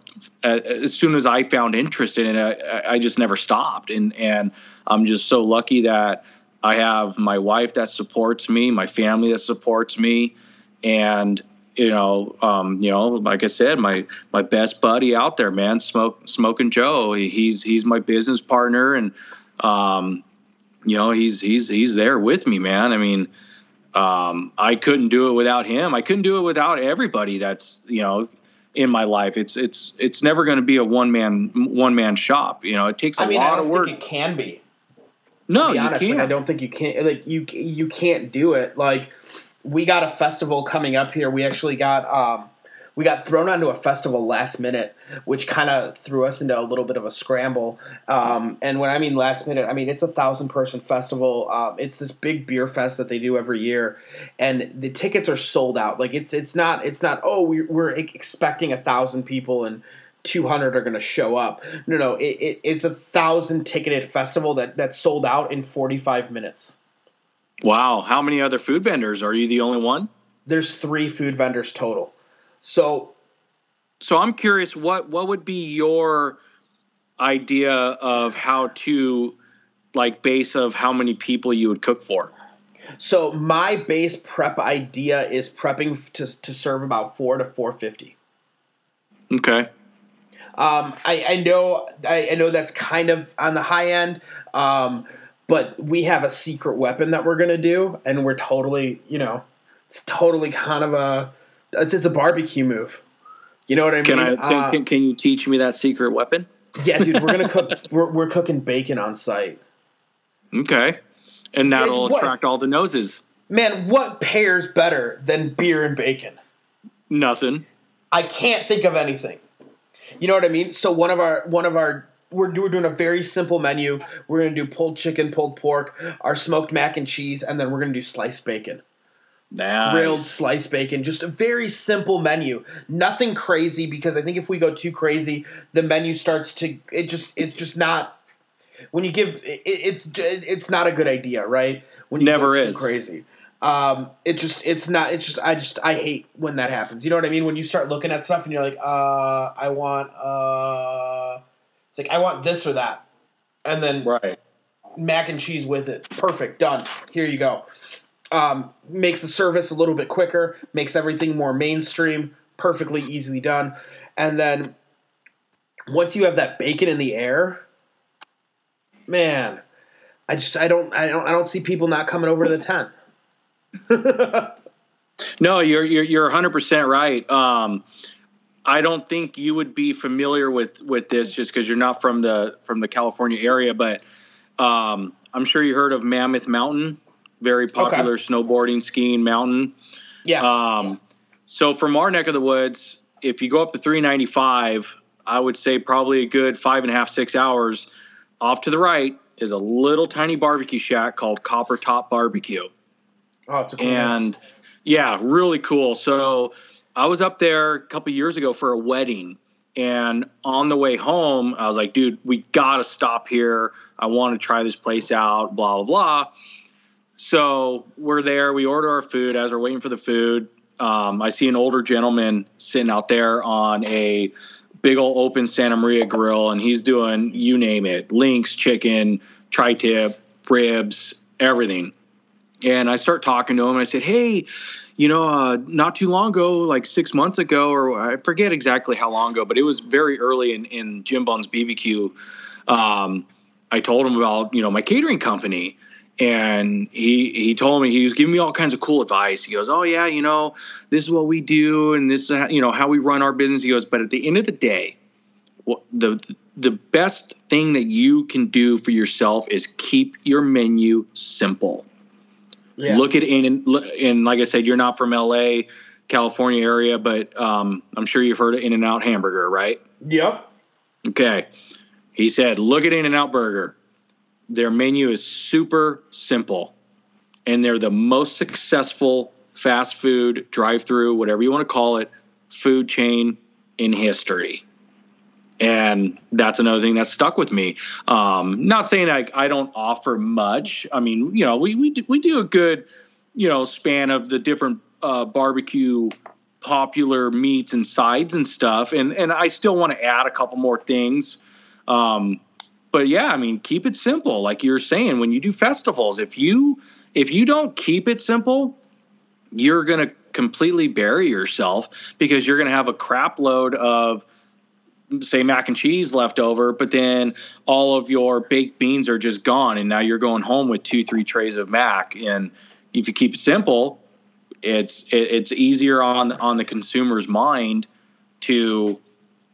uh, as soon as I found interest in it. I, I just never stopped, and and I'm just so lucky that I have my wife that supports me, my family that supports me, and you know, um, you know, like I said, my my best buddy out there, man, smoke smoking Joe. He's he's my business partner, and um, you know, he's he's he's there with me, man. I mean, um, I couldn't do it without him. I couldn't do it without everybody that's you know in my life. It's it's it's never going to be a one man one man shop. You know, it takes a I mean, lot of work. think it can be. no, be you can't. like, I don't think you can. Like you, you can't do it. Like we got a festival coming up here. We actually got um, we got thrown onto a festival last minute, which kind of threw us into a little bit of a scramble. Um, and when I mean last minute, I mean it's a thousand person festival. Um, it's this big beer fest that they do every year, and the tickets are sold out. Like it's it's not it's not oh we, we're expecting a thousand people and. 200 are going to show up. No, no, it, it, it's a thousand ticketed festival that, that sold out in 45 minutes. wow, how many other food vendors are you the only one? There's three food vendors total. So So I'm curious, what what would be your idea of how to like base of how many people you would cook for? so my base prep idea is prepping to, to serve about four to four fifty. Okay. Um, I, I know I, I know that's kind of on the high end, um, but we have a secret weapon that we're gonna do, and we're totally you know it's totally kind of a it's, it's a barbecue move. You know what I mean? Can I can, Uh, can, can you teach me that secret weapon? yeah, dude, we're gonna cook. [laughs] We're, we're cooking bacon on site. Okay. And that'll what? attract all the noses. Man, what pairs better than beer and bacon? Nothing. I can't think of anything. You know what I mean? So one of our one of our we're, we're doing a very simple menu. We're gonna do pulled chicken, pulled pork, our smoked mac and cheese, and then we're gonna do sliced bacon, Nice. grilled sliced bacon. Just a very simple menu. Nothing crazy because I think if we go too crazy, the menu starts to it just it's just not. When you give it, it's it's not a good idea, right? When you Never is. crazy. Um, it just it's not it's just I just I hate when that happens. You know what I mean? When you start looking at stuff and you're like, uh, I want uh, it's like I want this or that, and then Right. mac and cheese with it. Perfect, done. Here you go. Um, makes the service a little bit quicker, makes everything more mainstream, perfectly easily done. And then once you have that bacon in the air, man, I just I don't I don't I don't see people not coming over to the tent. [laughs] No, you're you're you're 100 percent right. Um, I don't think you would be familiar with with this just because you're not from the from the California area, but um, I'm sure you heard of Mammoth Mountain, very popular snowboarding skiing mountain. Yeah. Um, so from our neck of the woods, if you go up the 395, I would say probably a good five and a half six hours. Off to the right is a little tiny barbecue shack called Copper Top Barbecue oh, it's a cool name. and yeah, really cool. So I was up there a couple years ago for a wedding, and on the way home, I was like, "Dude, we gotta stop here. I want to try this place out." Blah blah blah. So we're there. We order our food. As we're waiting for the food, um, I see an older gentleman sitting out there on a big old open Santa Maria grill, and he's doing you name it: links, chicken, tri-tip, ribs, everything and I start talking to him. And I said, "Hey, you know, uh, not too long ago, like six months ago, or I forget exactly how long ago, but it was very early in in Jim Bones BBQ. Um, I told him about you know my catering company." And he he told me he was giving me all kinds of cool advice. He goes, "Oh yeah, you know, this is what we do, and this is how, you know how we run our business." He goes, "But at the end of the day, what the the best thing that you can do for yourself is keep your menu simple." Yeah. look at in and like I said, you're not from LA, California area, but um, I'm sure you've heard of In and Out Hamburger, right? Yep. Okay. He said, "Look at In-N-Out Burger. Their menu is super simple, and they're the most successful fast food drive-through, whatever you want to call it, food chain in history." and that's another thing that stuck with me. Um, not saying I, I don't offer much. I mean, you know, we we do, we do a good, you know, span of the different uh, barbecue popular meats and sides and stuff, and and I still want to add a couple more things. Um, but yeah, I mean, keep it simple, like you're saying. When you do festivals, if you if you don't keep it simple, you're gonna completely bury yourself because you're gonna have a crap load of say mac and cheese left over, but then all of your baked beans are just gone, and now you're going home with two, three trays of mac. And if you keep it simple, it's it, it's easier on on the consumer's mind to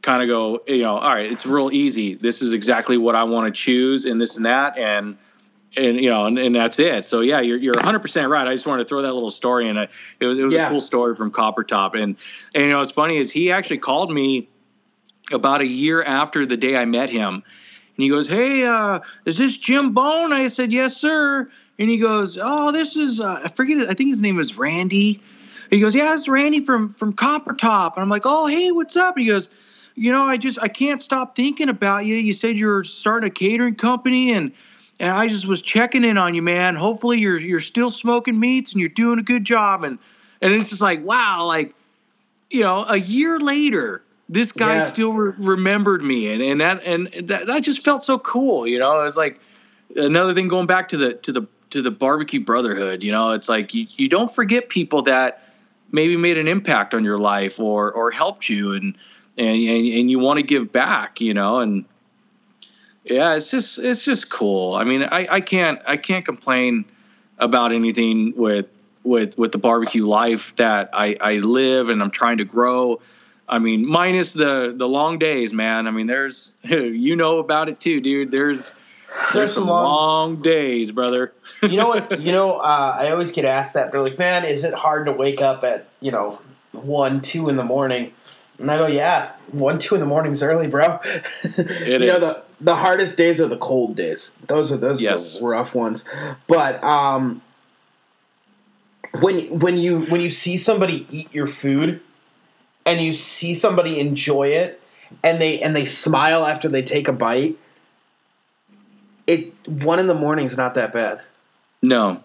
kind of go, you know, all right, it's real easy. This is exactly what I want to choose, and this and that, and and you know, and, and that's it. So yeah, you're you're 100 percent right. I just wanted to throw that little story in. It it was it was Yeah. a cool story from Copper Top, and and you know, what's funny is he actually called me about a year after the day I met him. And he goes, Hey, uh, is this Jim Bone? I said, Yes, sir. And he goes, Oh, this is, uh, I forget, it. I think his name is Randy. He goes, Yeah, it's Randy from, from Copper Top. And I'm like, Oh, hey, what's up? And he goes, You know, I just, I can't stop thinking about you. You said you were starting a catering company and, and I just was checking in on you, man. Hopefully you're, you're still smoking meats and you're doing a good job. And, and it's just like, wow, like, you know, a year later, this guy Yeah. still re- remembered me, and and that and that, that just felt so cool. You know, it was like another thing going back to the to the to the barbecue brotherhood. You know, it's like you, you don't forget people that maybe made an impact on your life or or helped you, and and and, and you want to give back. You know, and yeah, it's just it's just cool. I mean, I, I can't I can't complain about anything with with with the barbecue life that I, I live and I'm trying to grow. I mean, minus the the long days, man. I mean, there's [laughs] you know about it too, dude. There's there's, some long, days, brother. you know what? [laughs] You know, uh, I always get asked that. They're like, "Man, is it hard to wake up at you know one, two in the morning?" And I go, "Yeah, one, two in the morning's early, bro." [laughs] It you know the the hardest days are the cold days. Those are those Yes. are the rough ones. But um, when when you when you see somebody eat your food, and you see somebody enjoy it, and they and they smile after they take a bite, it one in the morning's not that bad No,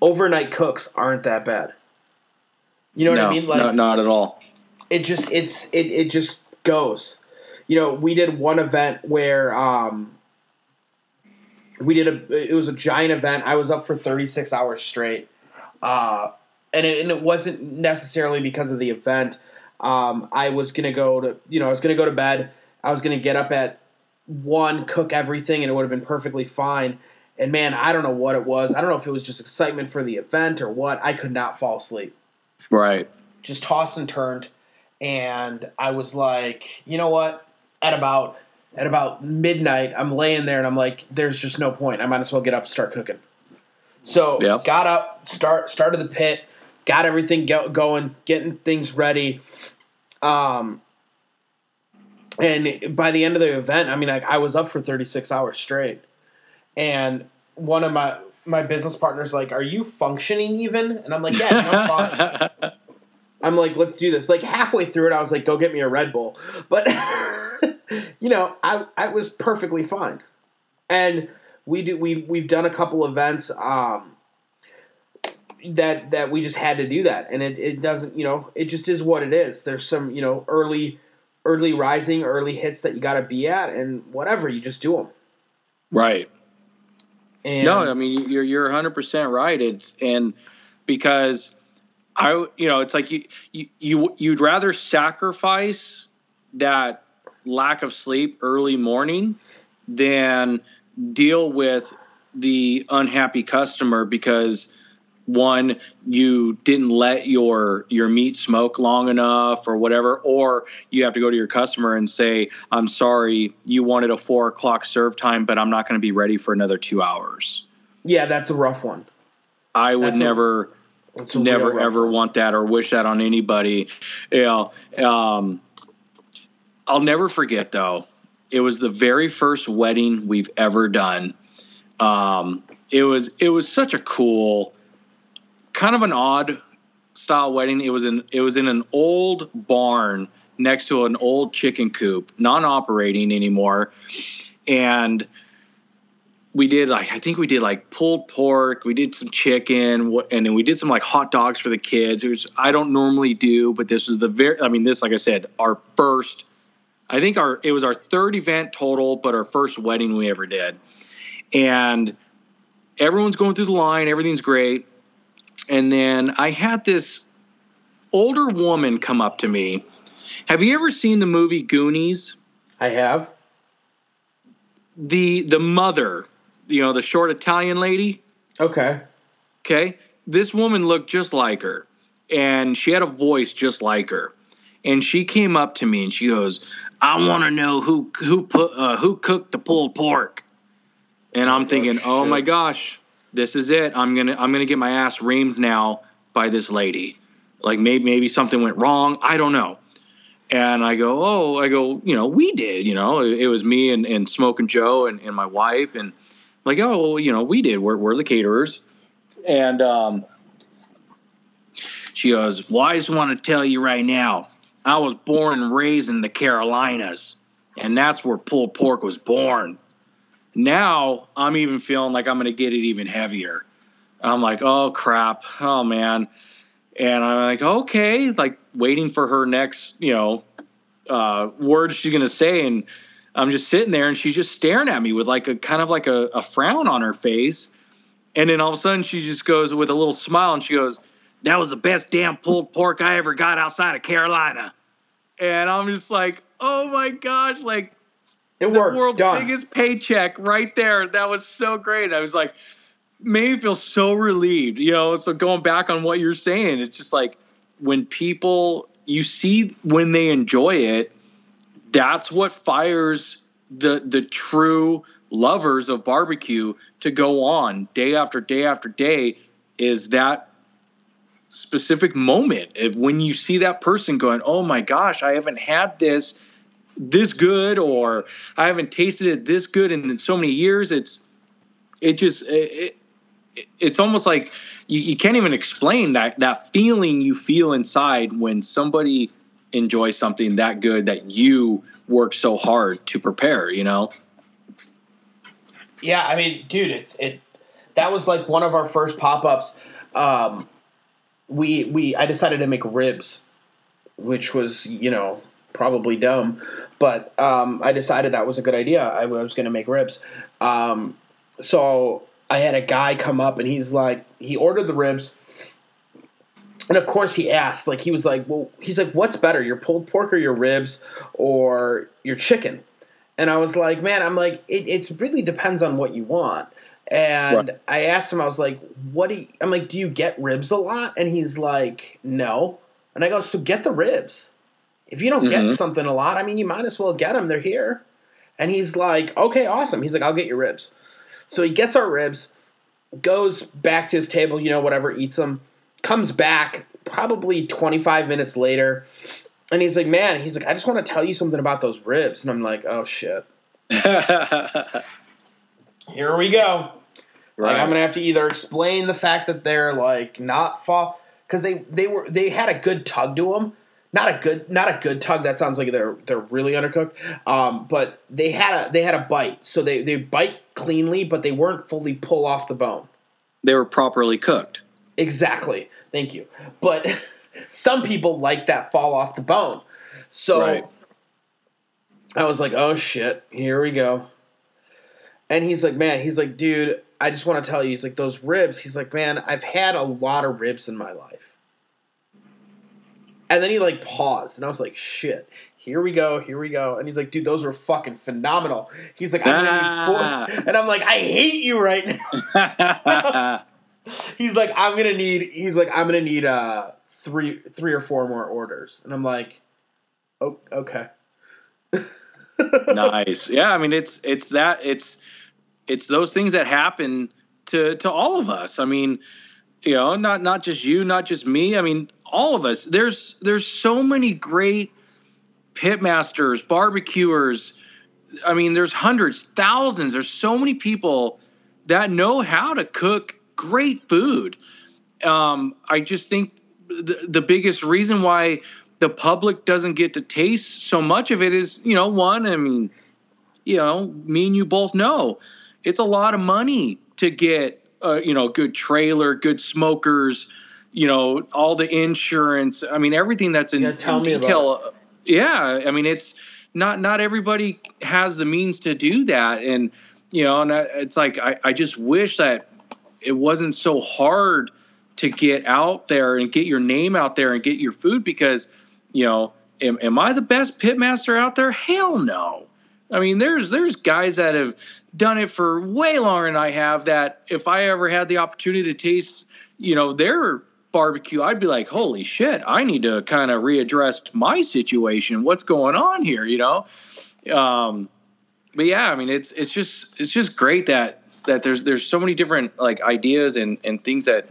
overnight cooks aren't that bad. You know what no, I mean? Like no, not at all. It just it's it it just goes. You know, we did one event where um we did a it was a giant event. I was up for 36 hours straight. Uh and it, and it wasn't necessarily because of the event. Um I was going to go to, you know, I was going to go to bed. I was going to get up at 1 cook everything and it would have been perfectly fine. And man, I don't know what it was. I don't know if it was just excitement for the event or what. I could not fall asleep Right. just tossed and turned and i was like you know what? At about at about midnight i'm laying there and i'm like there's just no point. I might as well get up and start cooking. So Yeah. got up start started the pit got everything go, going getting things ready. Um and by the end of the event i mean I, I was up for 36 hours straight. And one of my my business partners like are you functioning even? And i'm like yeah i'm fine [laughs] I'm like, let's do this. Like halfway through it, I was like, go get me a Red Bull. But [laughs] you know, I I was perfectly fine. And we do we we've done a couple events um that that we just had to do that. And it, it doesn't, you know, it just is what it is. There's some, you know, early early rising, early hits that you got to be at and whatever, you just do them. right. And No, I mean you're you're 100 percent right. It's and because I you know it's like you you you you'd rather sacrifice that lack of sleep early morning than deal with the unhappy customer because one you didn't let your your meat smoke long enough or whatever or you have to go to your customer and say i'm sorry you wanted a four o'clock serve time but i'm not going to be ready for another two hours yeah, that's a rough one. i would That's never Never ever want that or wish that on anybody you know um, i'll never forget though It was the very first wedding we've ever done. Um, it was it was such a cool, kind of an odd style wedding. It was in it was in an old barn next to an old chicken coop, non-operating anymore, and we did like I think we did like pulled pork, we did some chicken, and then we did some like hot dogs for the kids, which I don't normally do, but this was the very I mean this like I said, our first I think our it was our third event total, but our first wedding we ever did. And everyone's going through the line, everything's great. And then I had this older woman come up to me. Have you ever seen the movie Goonies? I have. The the mother you know, the short Italian lady. Okay. Okay. This woman looked just like her and she had a voice just like her. And she came up to me and she goes, "I want to know who who put uh, who cooked the pulled pork." And I'm thinking, "Oh, "Oh my gosh, this is it. I'm going to I'm to get my ass reamed now by this lady." Like maybe maybe something went wrong. I don't know. And I go, "Oh, I go, you know, we did, you know, it, it was me and and Smoking Joe and and my wife and like, oh, well, you know, we did. We're, we're the caterers. And um, she goes, well, I just want to tell you right now, I was born and raised in the Carolinas, and that's where pulled pork was born. Now I'm even feeling like I'm going to get it even heavier. I'm like, oh crap, oh man, and I'm like, okay, like waiting for her next, you know, uh, words she's going to say, and I'm just sitting there and she's just staring at me with like a kind of like a, a frown on her face. And then all of a sudden she just goes with a little smile and she goes, That was the best damn pulled pork I ever got outside of Carolina. And I'm just like, Oh my gosh, like it the worked. world's Done. biggest paycheck right there. That was so great. I was like, made me feel so relieved, you know. So going back on what you're saying, it's just like when people you see when they enjoy it, that's what fires the the true lovers of barbecue to go on day after day after day is that specific moment when you see that person going oh my gosh i haven't had this this good or i haven't tasted it this good in so many years. It's it just it, it, it's almost like you, you can't even explain that that feeling you feel inside when somebody enjoy something that good that you work so hard to prepare, you know? Yeah, I mean, dude, it's it that was like one of our first pop-ups. Um we we I decided to make ribs, which was, you know, probably dumb, but um I decided that was a good idea. I was going to make ribs. Um so I had a guy come up and he's like he ordered the ribs and of course he asked like he was like well he's like what's better your pulled pork or your ribs or your chicken? And i was like man i'm like it it's really depends on what you want. And right. i asked him i was like what do you i'm like do you get ribs a lot? And he's like no. And i go so get the ribs. If you don't mm-hmm. get something a lot i mean you might as well get them they're here. And he's like okay awesome. He's like i'll get your ribs. So he gets our ribs goes back to his table you know whatever eats them comes back probably 25 minutes later and he's like, man, he's like, I just want to tell you something about those ribs. And I'm like, oh shit. [laughs] Here we go. Right. Like, I'm gonna have to either explain the fact that they're like not fall because they they were they had a good tug to them. Not a good not a good tug. That sounds like they're they're really undercooked. Um, but they had a they had a bite, so they they bite cleanly, but they weren't fully pull off the bone. They were properly cooked. Exactly. Thank you. But [laughs] some people like that fall off the bone. So right. I was like, oh shit, here we go. And he's like, man, he's like, dude, I just want to tell you, he's like, those ribs, he's like, man, I've had a lot of ribs in my life. And then he like paused, and I was like, shit, here we go, here we go. And he's like, dude, those were fucking phenomenal. He's like, I'm gonna need four. Ah. And I'm like, I hate you right now. [laughs] [laughs] he's like, I'm gonna need. He's like, I'm gonna need uh three three or four more orders, and I'm like, oh okay. [laughs] nice. Yeah, I mean it's it's that it's it's those things that happen to to all of us. I mean, you know, not not just you, not just me. I mean, all of us. There's there's so many great pitmasters, barbecuers I mean, there's hundreds, thousands. There's so many people that know how to cook great food. Um, I just think the, the biggest reason why the public doesn't get to taste so much of it is, you know, one, I mean, you know, me and you both know it's a lot of money to get, uh, you know, good trailer, good smokers, you know, all the insurance. I mean, everything that's in, Yeah, tell in me about detail. Yeah, I mean, it's not not everybody has the means to do that, and you know, and I, it's like I, I just wish that it wasn't so hard to get out there and get your name out there and get your food because you know am, am i the best pitmaster out there? Hell no. I mean there's there's guys that have done it for way longer than i have that if i ever had the opportunity to taste you know their barbecue i'd be like holy shit i need to kind of readdress my situation. What's going on here? You know? Um but yeah i mean it's it's just it's just great that that there's there's so many different like ideas and and things that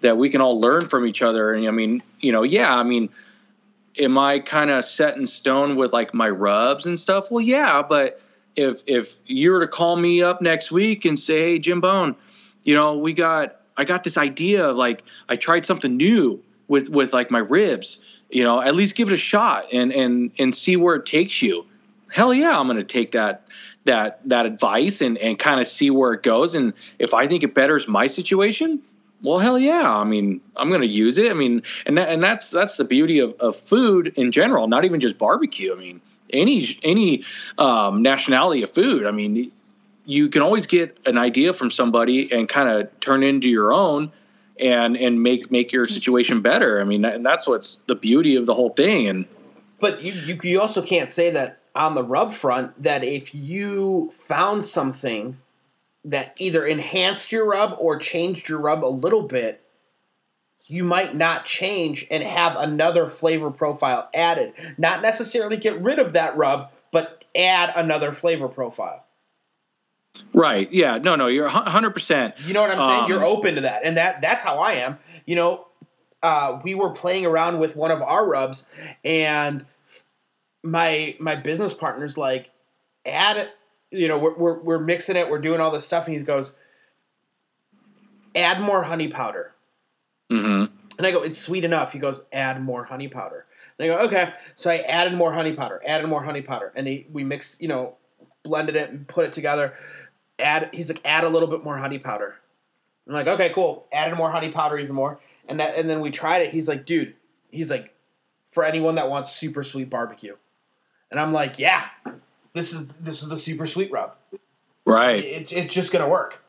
that we can all learn from each other. And i mean you know yeah i mean am i kind of set in stone with like my rubs and stuff? Well yeah but if if you were to call me up next week and say hey jim bone you know we got i got this idea of like i tried something new with with like my ribs you know at least give it a shot and and and see where it takes you. Hell yeah i'm going to take that that that advice and and kind of see where it goes. And if i think it betters my situation well hell yeah. I mean i'm going to use it. I mean and that and that's that's the beauty of, of food in general not even just barbecue. I mean any any um, nationality of food. I mean you can always get an idea from somebody and kind of turn into your own and and make make your situation better. I mean and that's what's the beauty of the whole thing. And But you, you you also can't say that on the rub front that if you found something that either enhanced your rub or changed your rub a little bit, you might not change and have another flavor profile added. Not necessarily get rid of that rub, but add another flavor profile. right yeah no no you're 100% You know what I'm saying? Um, You're open to that, and that that's how I am. You know, uh, we were playing around with one of our rubs, and my my business partner's like, add it. You know, we're, we're we're mixing it, we're doing all this stuff, and he goes, add more honey powder. hmm And I go, it's sweet enough. He goes, add more honey powder. And I go, okay. So I added more honey powder, added more honey powder, and he, we mixed, you know, blended it and put it together. Add, he's like, add a little bit more honey powder. I'm like, okay, cool. Added more honey powder, even more, and that, and then we tried it. He's like, dude, he's like, for anyone that wants super sweet barbecue, and I'm like, yeah, this is this is the super sweet rub. Right. It, it's just gonna work.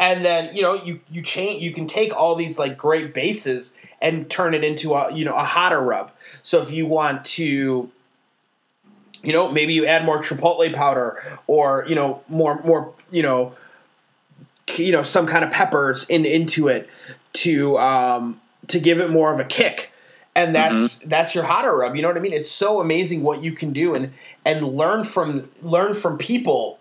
And then you know you you change you can take all these like great bases and turn it into a you know a hotter rub. So if you want to you know maybe you add more chipotle powder or you know more more you know you know some kind of peppers in into it to um to give it more of a kick and that's that's your hotter rub you know what i mean? It's so amazing what you can do and and learn from learn from people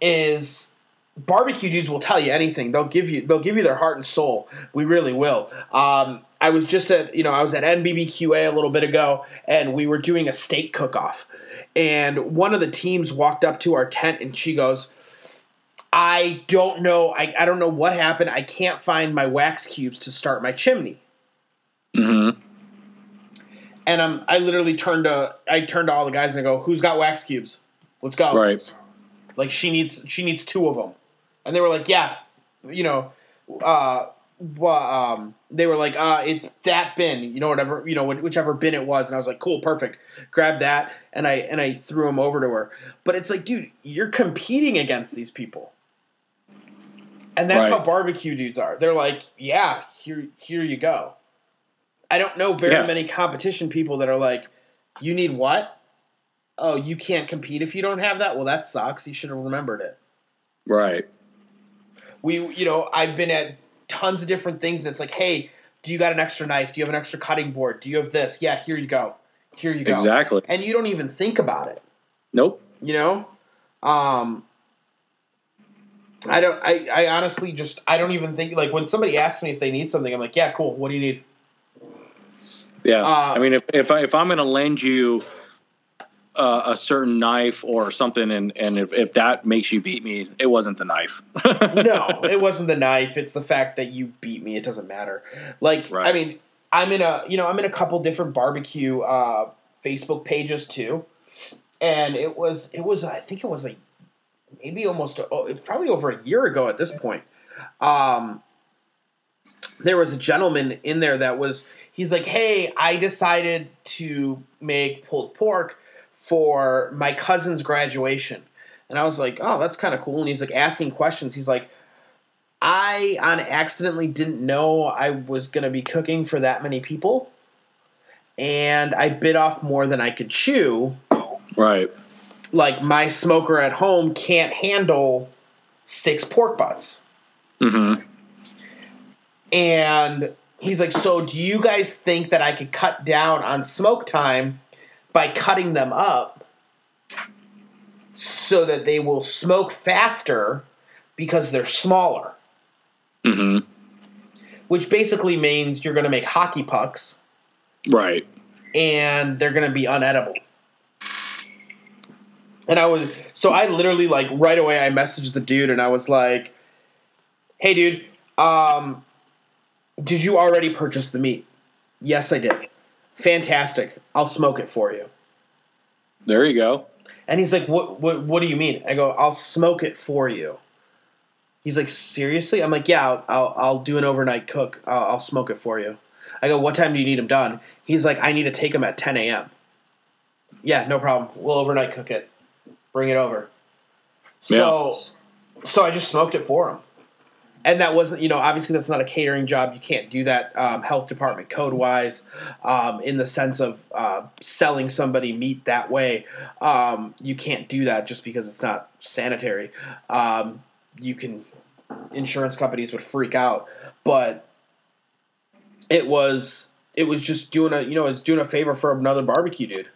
is barbecue dudes will tell you anything. They'll give you they'll give you their heart and soul. We really will. Um i was just at you know i was at nbbqa a little bit ago and we were doing a steak cook off and one of the teams walked up to our tent and she goes i don't know I, I don't know what happened. I can't find my wax cubes to start my chimney. Hmm and um, I literally turned to I turned to all the guys and I go, "Who's got wax cubes? Let's go!" right Like she needs she needs two of them, and they were like, "Yeah, you know." Uh, well, um, they were like, uh, "It's that bin, you know, whatever, you know, whichever bin it was." And I was like, "Cool, perfect." Grab that, and I and I threw them over to her. But it's like, dude, you're competing against these people, and that's Right. how barbecue dudes are. They're like, "Yeah, here, here you go." I don't know very Yeah. many competition people that are like, "You need what?" Oh, you can't compete if you don't have that. Well, that sucks. You should have remembered it. right We, you know, I've been at tons of different things, and it's like, hey, do you got an extra knife? Do you have an extra cutting board? Do you have this? Yeah, here you go. Here you go. exactly And you don't even think about it. nope You know, um, I don't. I, I honestly just I don't even think like when somebody asks me if they need something, I'm like, yeah, cool. What do you need? Yeah, Uh, I mean, if if, I, if I'm going to lend you uh, a certain knife or something, and and if, if that makes you beat me, it wasn't the knife. [laughs] no, it [laughs] wasn't the knife. It's the fact that you beat me. It doesn't matter. Like Right. I mean, I'm in a you know I'm in a couple different barbecue uh, Facebook pages too, and it was it was I think it was like maybe almost oh, probably over a year ago at this point. Um, there was a gentleman in there that was he's like, hey, I decided to make pulled pork for my cousin's graduation. And I was like, oh, that's kind of cool. And he's like asking questions. He's like, I on accidentally didn't know I was going to be cooking for that many people. And I bit off more than I could chew. right. Like my smoker at home can't handle six pork butts. Mm-hmm. And he's like, So do you guys think that I could cut down on smoke time by cutting them up so that they will smoke faster because they're smaller? Mm-hmm. Which basically means you're going to make hockey pucks Right. and they're going to be unedible. And I was, so I literally, like, right away, I messaged the dude and I was like, Hey, dude, um, did you already purchase the meat? Yes, I did. Fantastic. I'll smoke it for you. There you go. And he's like, "What? What? What do you mean?" I go, "I'll smoke it for you." He's like, "Seriously?" I'm like, "Yeah, I'll I'll, I'll do an overnight cook. I'll, I'll smoke it for you." I go, "What time do you need them done?" He's like, "I need to take them at 10 a.m." Yeah, no problem. We'll overnight cook it. Bring it over. So, so I just smoked it for him. And that wasn't, you know, obviously that's not a catering job. You can't do that um, health department code wise um, in the sense of uh, selling somebody meat that way. Um, you can't do that just because it's not sanitary. Um, you can, insurance companies would freak out. But it was, it was just doing a, you know, it's doing a favor for another barbecue dude.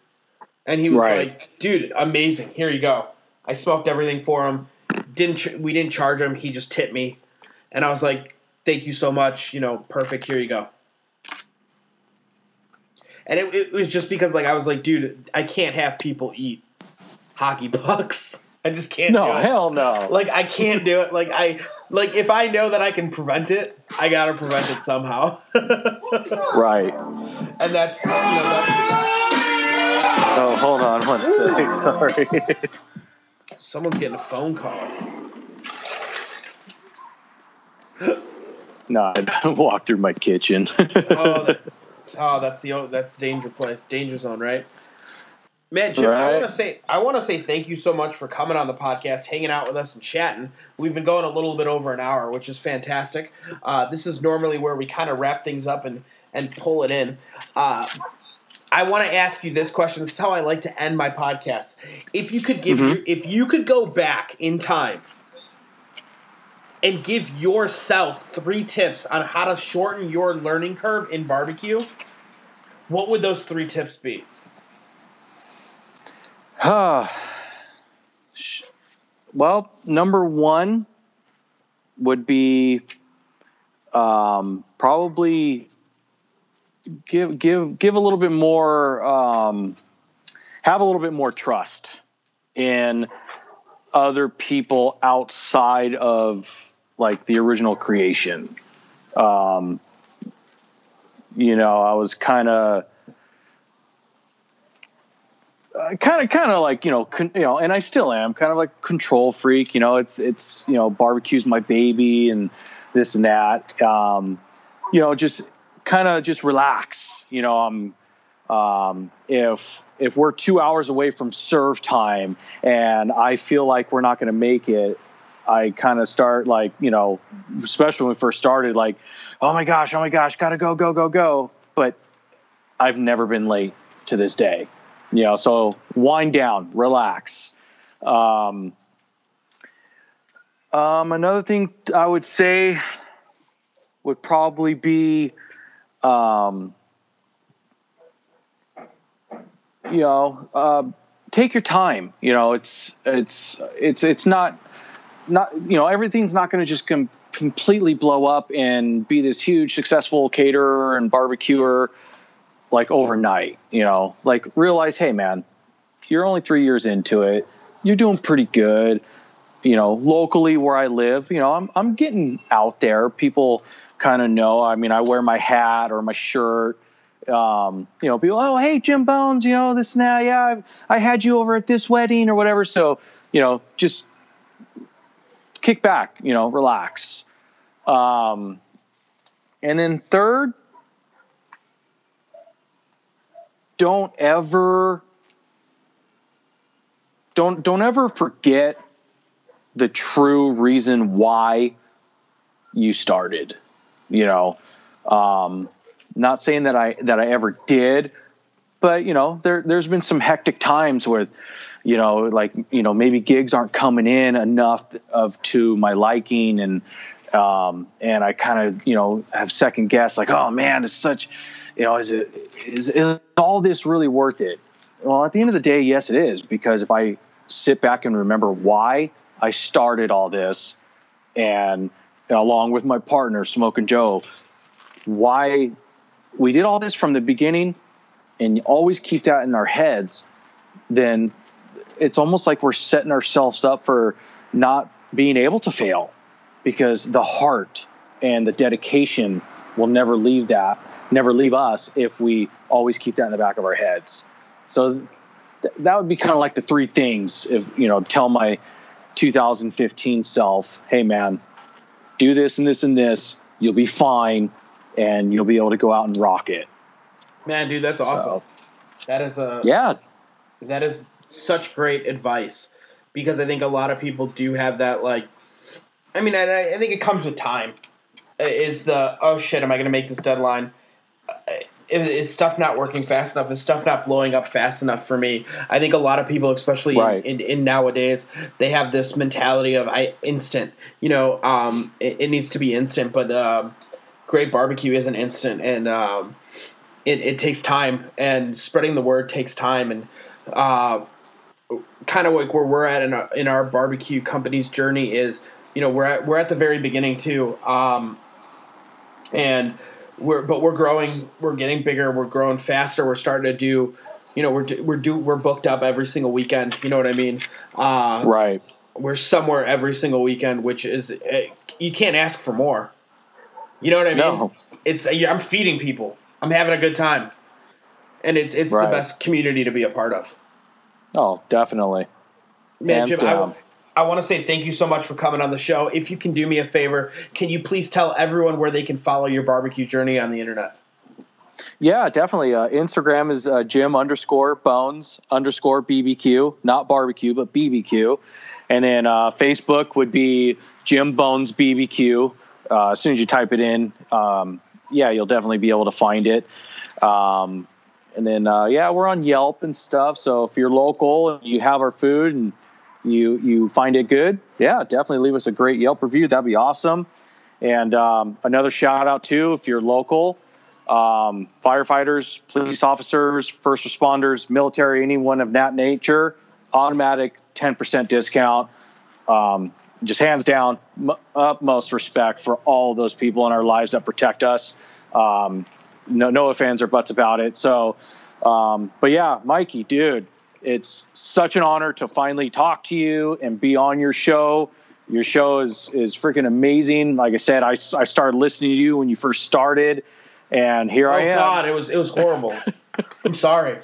And he was Right. like, dude, amazing. Here you go. I smoked everything for him. Didn't ch- we didn't charge him. He just tipped me. And I was like, thank you so much. You know, perfect. Here you go. And it, it was just because, like, I was like, dude, I can't have people eat hockey pucks. [laughs] I just can't No, do it. hell no. Like, I can't do it. Like, I, like, if I know that I can prevent it, I gotta prevent it somehow. [laughs] right. and that's, you know, that's, Oh, hold on one sec. [laughs] Sorry. someone's getting a phone call. No, I [laughs] walked through my kitchen. Oh, that, [laughs] oh, that's the that's the danger place, danger zone, right? Man, Chip, I want to say I want to say thank you so much for coming on the podcast, hanging out with us, and chatting. We've been going a little bit over an hour, which is fantastic. Uh, this is normally where we kind of wrap things up and and pull it in. Uh, I want to ask you this question. This is how I like to end my podcast. If you could give, your, if you could go back in time and give yourself three tips on how to shorten your learning curve in barbecue, what would those three tips be? Ah, well, number one would be um, probably give give give a little bit more um, have a little bit more trust in other people outside of like the original creation. Um, you know, I was kind of kind of kind of like you know con, you know and i still am kind of like control freak you know it's it's you know barbecue's my baby and this and that um you know just kind of just relax you know i'm um if if we're two hours away from serve time and i feel like we're not going to make it i kind of start like you know especially when we first started like oh my gosh oh my gosh gotta go go go go. But i've never been late to this day you know so wind down relax. Um, um, another thing i would say would probably be um, you know uh, take your time you know it's it's it's it's not not you know everything's not going to just com- completely blow up and be this huge successful caterer and barbecuer like overnight you know like realize hey man you're only three years into it. You're doing pretty good. You know, locally where I live, you know, I'm I'm getting out there. People kind of know. I mean, I wear my hat or my shirt. Um, you know, people, oh, hey, Jim Bones, you know, this now. Yeah, I, I had you over at this wedding or whatever. So, you know, just kick back, you know, relax. Um, and then third, don't ever don't don't ever forget the true reason why you started. You know, um, not saying that I that I ever did, but you know, there there's been some hectic times where, you know, like you know maybe gigs aren't coming in enough of to my liking, and um, and I kind of you know have second guess like, oh man, it's such, you know, is it is, is all this really worth it? Well, at the end of the day, yes, it is because if I sit back and remember why I started all this, and along with my partner, Smoking Joe, why we did all this from the beginning, and always keep that in our heads, then it's almost like we're setting ourselves up for not being able to fail because the heart and the dedication will never leave that, never leave us if we always keep that in the back of our heads. So th- that would be kind of like the three things if, you know, tell my 2015 self, hey man, do this and this and this, you'll be fine and you'll be able to go out and rock it. Man, dude, that's awesome. So, that is a yeah, that is such great advice because I think a lot of people do have that like. I mean, I, I think it comes with time. Is the oh shit? Am I going to make this deadline? Is stuff not working fast enough? Is stuff not blowing up fast enough for me? I think a lot of people, especially Right. in, in, in nowadays, they have this mentality of I instant. You know, um, it, it needs to be instant, but um, great barbecue isn't instant, and um, it, it takes time, and spreading the word takes time, and uh, kind of like where we're at in our, in our barbecue company's journey is, you know, we're at we're at the very beginning too, um, and we're but we're growing, we're getting bigger, we're growing faster, we're starting to do, you know, we're we're do we're booked up every single weekend, you know what I mean? Uh, right. we're somewhere every single weekend, which is eh, you can't ask for more. You know what I mean? No. It's I'm feeding people. I'm having a good time, and it's it's Right. the best community to be a part of. Oh, definitely. Man, Hands Jim, down. I, I want to say thank you so much for coming on the show. If you can do me a favor, can you please tell everyone where they can follow your barbecue journey on the internet? Yeah, definitely. Uh, Instagram is uh, Jim underscore Bones underscore BBQ, not barbecue, but BBQ. And then uh, Facebook would be Jim Bones BBQ. Uh, as soon as you type it in, um, yeah, you'll definitely be able to find it. Um, and then, uh, yeah, we're on Yelp and stuff. So if you're local and you have our food and you you find it good, yeah, definitely leave us a great Yelp review. That'd be awesome. And um, another shout out too, if you're local, um, firefighters, police officers, first responders, military, anyone of that nature, automatic 10% discount. Um, just hands down, m- utmost respect for all those people in our lives that protect us. Um, no, no ifs, ands, or buts about it. So, um, but yeah, Mikey, dude, it's such an honor to finally talk to you and be on your show. Your show is is freaking amazing. Like I said, I, I started listening to you when you first started, and here Oh I am. Oh God, it was it was horrible. [laughs] I'm sorry.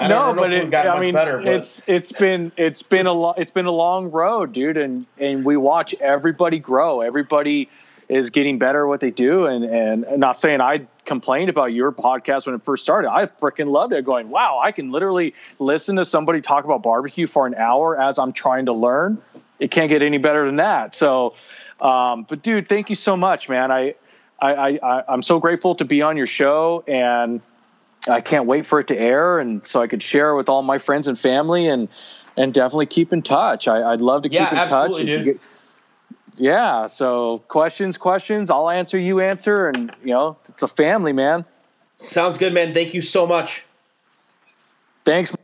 I no, but it, gotten I much mean, better, but it's it's been it's been a lo- it's been a long road, dude, and and we watch everybody grow. Everybody is getting better at what they do, and and I'm not saying I complained about your podcast when it first started. I freaking loved it. Going, wow, I can literally listen to somebody talk about barbecue for an hour as I'm trying to learn. It can't get any better than that. So, um, but dude, thank you so much, man. I, I I- I'm so grateful to be on your show and. I can't wait for it to air, and so I could share it with all my friends and family, and and definitely keep in touch. I, I'd love to keep in touch. to get- yeah. So questions, questions. I'll answer. You answer, and you know it's a family, man. sounds good, man. Thank you so much. Thanks.